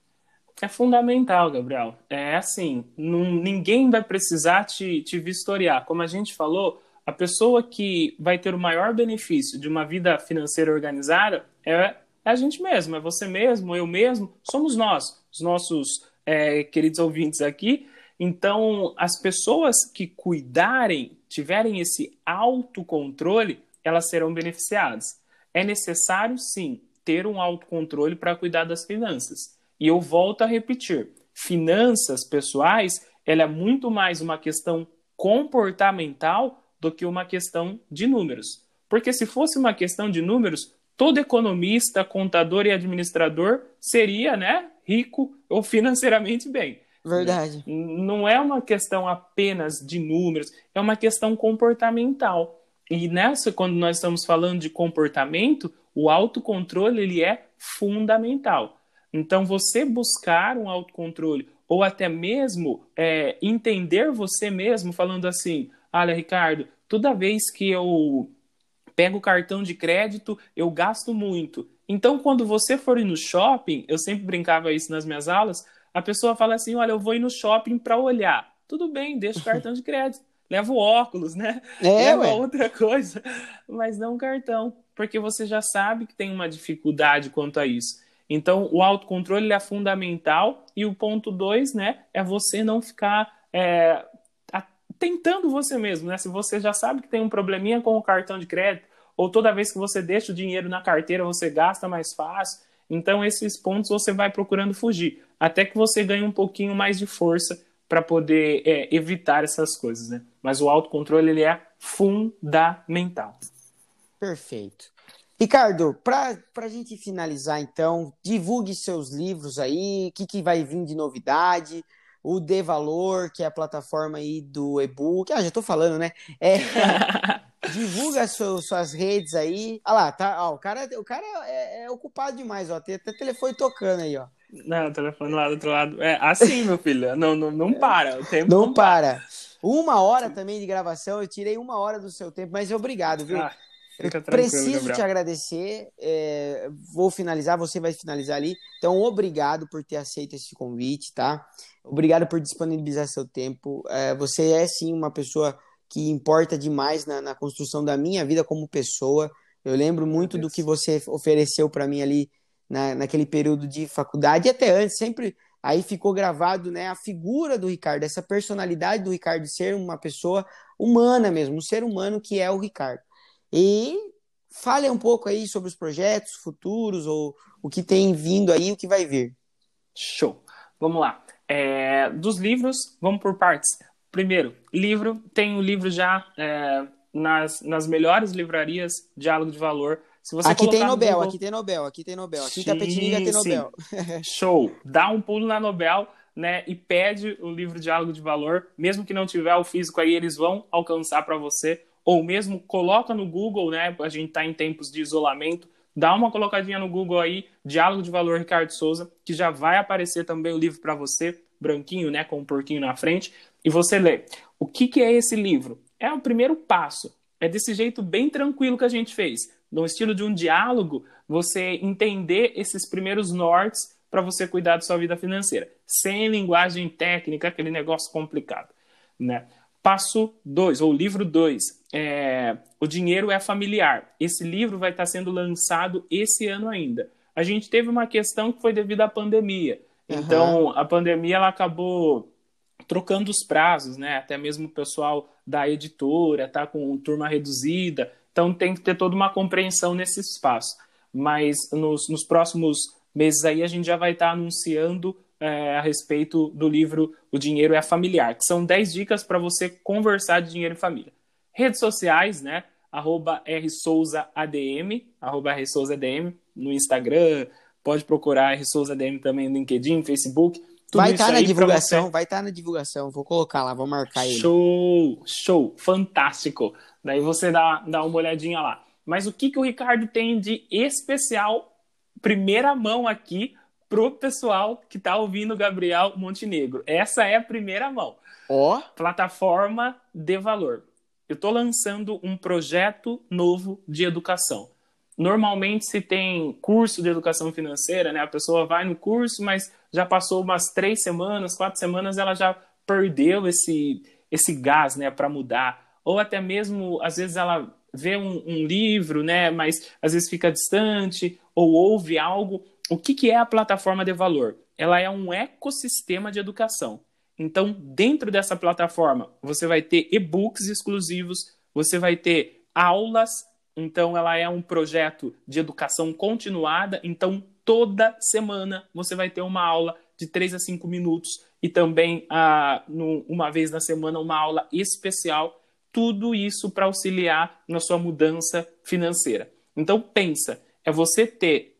É fundamental, Gabriel. É assim, não, ninguém vai precisar te, te vistoriar. Como a gente falou, a pessoa que vai ter o maior benefício de uma vida financeira organizada é, é a gente mesmo, é você mesmo, eu mesmo, somos nós, os nossos é, queridos ouvintes aqui. Então, as pessoas que cuidarem, tiverem esse autocontrole, elas serão beneficiadas. É necessário, sim, ter um autocontrole para cuidar das finanças. E eu volto a repetir: finanças pessoais ela é muito mais uma questão comportamental do que uma questão de números. Porque se fosse uma questão de números, todo economista, contador e administrador seria, né, rico ou financeiramente bem. Verdade. Não é uma questão apenas de números, é uma questão comportamental. E nessa, quando nós estamos falando de comportamento, o autocontrole ele é fundamental. Então, você buscar um autocontrole ou até mesmo é, entender você mesmo, falando assim: olha, Ricardo, toda vez que eu pego o cartão de crédito, eu gasto muito. Então, quando você for ir no shopping, eu sempre brincava isso nas minhas aulas, a pessoa fala assim: olha, eu vou ir no shopping para olhar. Tudo bem, deixa o cartão de crédito. Leva o óculos, né? É, Leva ué. outra coisa, mas não o cartão, porque você já sabe que tem uma dificuldade quanto a isso. Então, o autocontrole é fundamental. E o ponto dois, né, é você não ficar é, tentando você mesmo, né? Se você já sabe que tem um probleminha com o cartão de crédito, ou toda vez que você deixa o dinheiro na carteira, você gasta mais fácil. Então, esses pontos você vai procurando fugir, até que você ganhe um pouquinho mais de força para poder é, evitar essas coisas, né? Mas o autocontrole ele é fundamental. Perfeito. Ricardo, para a gente finalizar, então, divulgue seus livros aí, o que, que vai vir de novidade, o De Valor, que é a plataforma aí do e-book. Ah, já estou falando, né? É, divulga suas, suas redes aí. Ah lá, tá, ó, o cara, o cara é, é ocupado demais, ó, tem até telefone tocando aí, ó. Não, o telefone lá do outro lado. É assim, meu filho, não, não, não para, o tempo não, não para. para. Uma hora também de gravação, eu tirei uma hora do seu tempo, mas obrigado, viu? Ah. Preciso Gabriel. te agradecer. É, vou finalizar, você vai finalizar ali. Então, obrigado por ter aceito esse convite, tá? Obrigado por disponibilizar seu tempo. É, você é sim uma pessoa que importa demais na, na, construção da minha vida como pessoa. Eu lembro muito do que você ofereceu para mim ali na, naquele período de faculdade e até antes, sempre aí ficou gravado né, a figura do Ricardo, essa personalidade do Ricardo ser uma pessoa humana mesmo, um ser humano que é o Ricardo. E fale um pouco aí sobre os projetos futuros ou o que tem vindo aí, o que vai vir. Show. Vamos lá. É, dos livros, vamos por partes. Primeiro, livro. Tem o um livro já é, nas, nas melhores livrarias, Diálogo de Valor. aqui tem Nobel, Google... aqui tem Nobel, aqui tem Nobel. Aqui sim, em Tapetininga tem Nobel. Show. Dá um pulo na Nobel, né, e pede o livro Diálogo de Valor. Mesmo que não tiver o físico aí, eles vão alcançar para você ou mesmo coloca no Google, né? A gente está em tempos de isolamento, dá uma colocadinha no Google aí, Diálogo de Valor Ricardo Souza, que já vai aparecer também o livro para você, branquinho, né, com um porquinho na frente, e você lê. O que, que é esse livro? É o primeiro passo. É desse jeito bem tranquilo que a gente fez, no estilo de um diálogo, você entender esses primeiros nortes para você cuidar da sua vida financeira, sem linguagem técnica, aquele negócio complicado, né? Passo 2, ou livro 2, é, O Dinheiro é Familiar. Esse livro vai estar sendo lançado esse ano ainda. A gente teve uma questão que foi devido à pandemia. Uhum. Então, a pandemia ela acabou trocando os prazos, né? Até mesmo o pessoal da editora tá com turma reduzida. Então, tem que ter toda uma compreensão nesse espaço. Mas nos, nos próximos meses aí, a gente já vai estar anunciando é, a respeito do livro O Dinheiro é Familiar, que são 10 dicas para você conversar de dinheiro e família. Redes sociais, né? Arroba rsouzaadm, arroba rsouzaadm no Instagram, pode procurar rsouzaadm também no LinkedIn, Facebook. vai estar tá na divulgação, vai estar tá na divulgação, vou colocar lá, vou marcar ele. Show, show, fantástico. Daí você dá, dá uma olhadinha lá. Mas o que, que o Ricardo tem de especial, primeira mão aqui, pro pessoal que tá ouvindo Gabriel Montenegro. Essa é a primeira mão. Ó. Oh. Plataforma de valor. Eu estou lançando um projeto novo de educação. Normalmente se tem curso de educação financeira, né? A pessoa vai no curso, mas já passou umas três semanas, quatro semanas, ela já perdeu esse esse gás, né, para mudar. Ou até mesmo, às vezes ela vê um, um livro, né, mas às vezes fica distante ou ouve algo o que, que é a plataforma de valor? Ela é um ecossistema de educação. Então, dentro dessa plataforma, você vai ter e-books exclusivos, você vai ter aulas. Então, ela é um projeto de educação continuada. Então, toda semana você vai ter uma aula de 3 a 5 minutos e também, ah, no, uma vez na semana, uma aula especial. Tudo isso para auxiliar na sua mudança financeira. Então, pensa, é você ter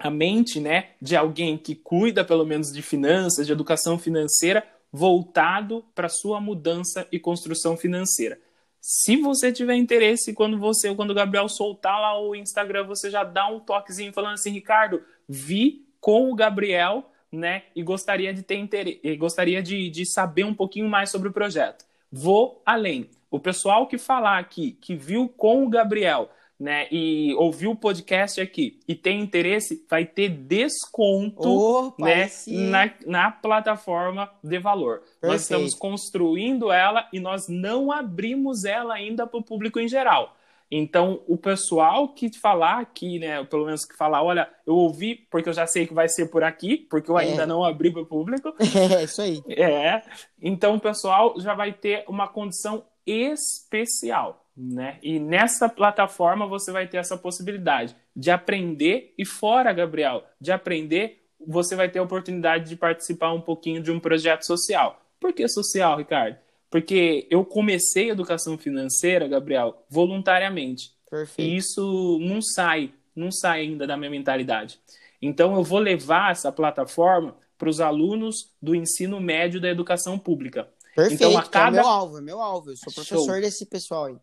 a mente né, de alguém que cuida, pelo menos, de finanças, de educação financeira, voltado para sua mudança e construção financeira. Se você tiver interesse, quando você, quando o Gabriel soltar lá o Instagram, você já dá um toquezinho falando assim, Ricardo, vi com o Gabriel, né? E gostaria de ter interesse, gostaria de, de saber um pouquinho mais sobre o projeto. Vou além. O pessoal que falar aqui, que viu com o Gabriel, né, e ouviu o podcast aqui e tem interesse, vai ter desconto Opa, né, sim. na, na plataforma de valor. Perfeito. Nós estamos construindo ela e nós não abrimos ela ainda para o público em geral. Então, o pessoal que falar aqui, né, pelo menos que falar, olha, eu ouvi porque eu já sei que vai ser por aqui, porque eu ainda É. não abri para o público. É, isso aí. É, então o pessoal já vai ter uma condição especial, né? E nessa plataforma você vai ter essa possibilidade de aprender e fora, Gabriel, de aprender, você vai ter a oportunidade de participar um pouquinho de um projeto social. Por que social, Ricardo? Porque eu comecei educação financeira, Gabriel, voluntariamente. Perfeito. E isso não sai, não sai ainda da minha mentalidade. Então eu vou levar essa plataforma para os alunos do ensino médio da educação pública. Perfeito. Então, a é cada- meu alvo, é meu alvo. Eu sou Show. professor desse pessoal aí.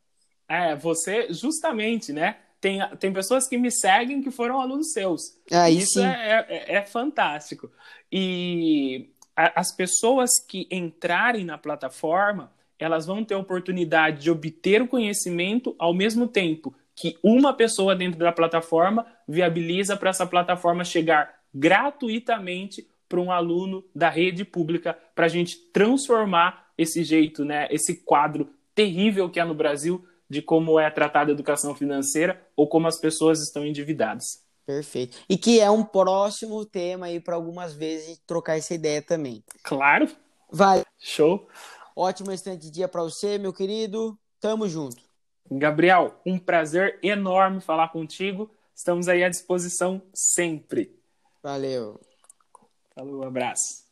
É, você, justamente, né? Tem, tem pessoas que me seguem que foram alunos seus. Aí Isso é, é, é fantástico. E a- as pessoas que entrarem na plataforma, elas vão ter a oportunidade de obter o conhecimento ao mesmo tempo que uma pessoa dentro da plataforma viabiliza para essa plataforma chegar gratuitamente para um aluno da rede pública para a gente transformar esse jeito, né, esse quadro terrível que é no Brasil de como é tratada a educação financeira ou como as pessoas estão endividadas. Perfeito. E que é um próximo tema aí para algumas vezes trocar essa ideia também. Claro, Vai. show. Ótimo restante de dia para você, meu querido. Tamo junto. Gabriel, um prazer enorme falar contigo. Estamos aí à disposição sempre. Valeu. Falou, abraço.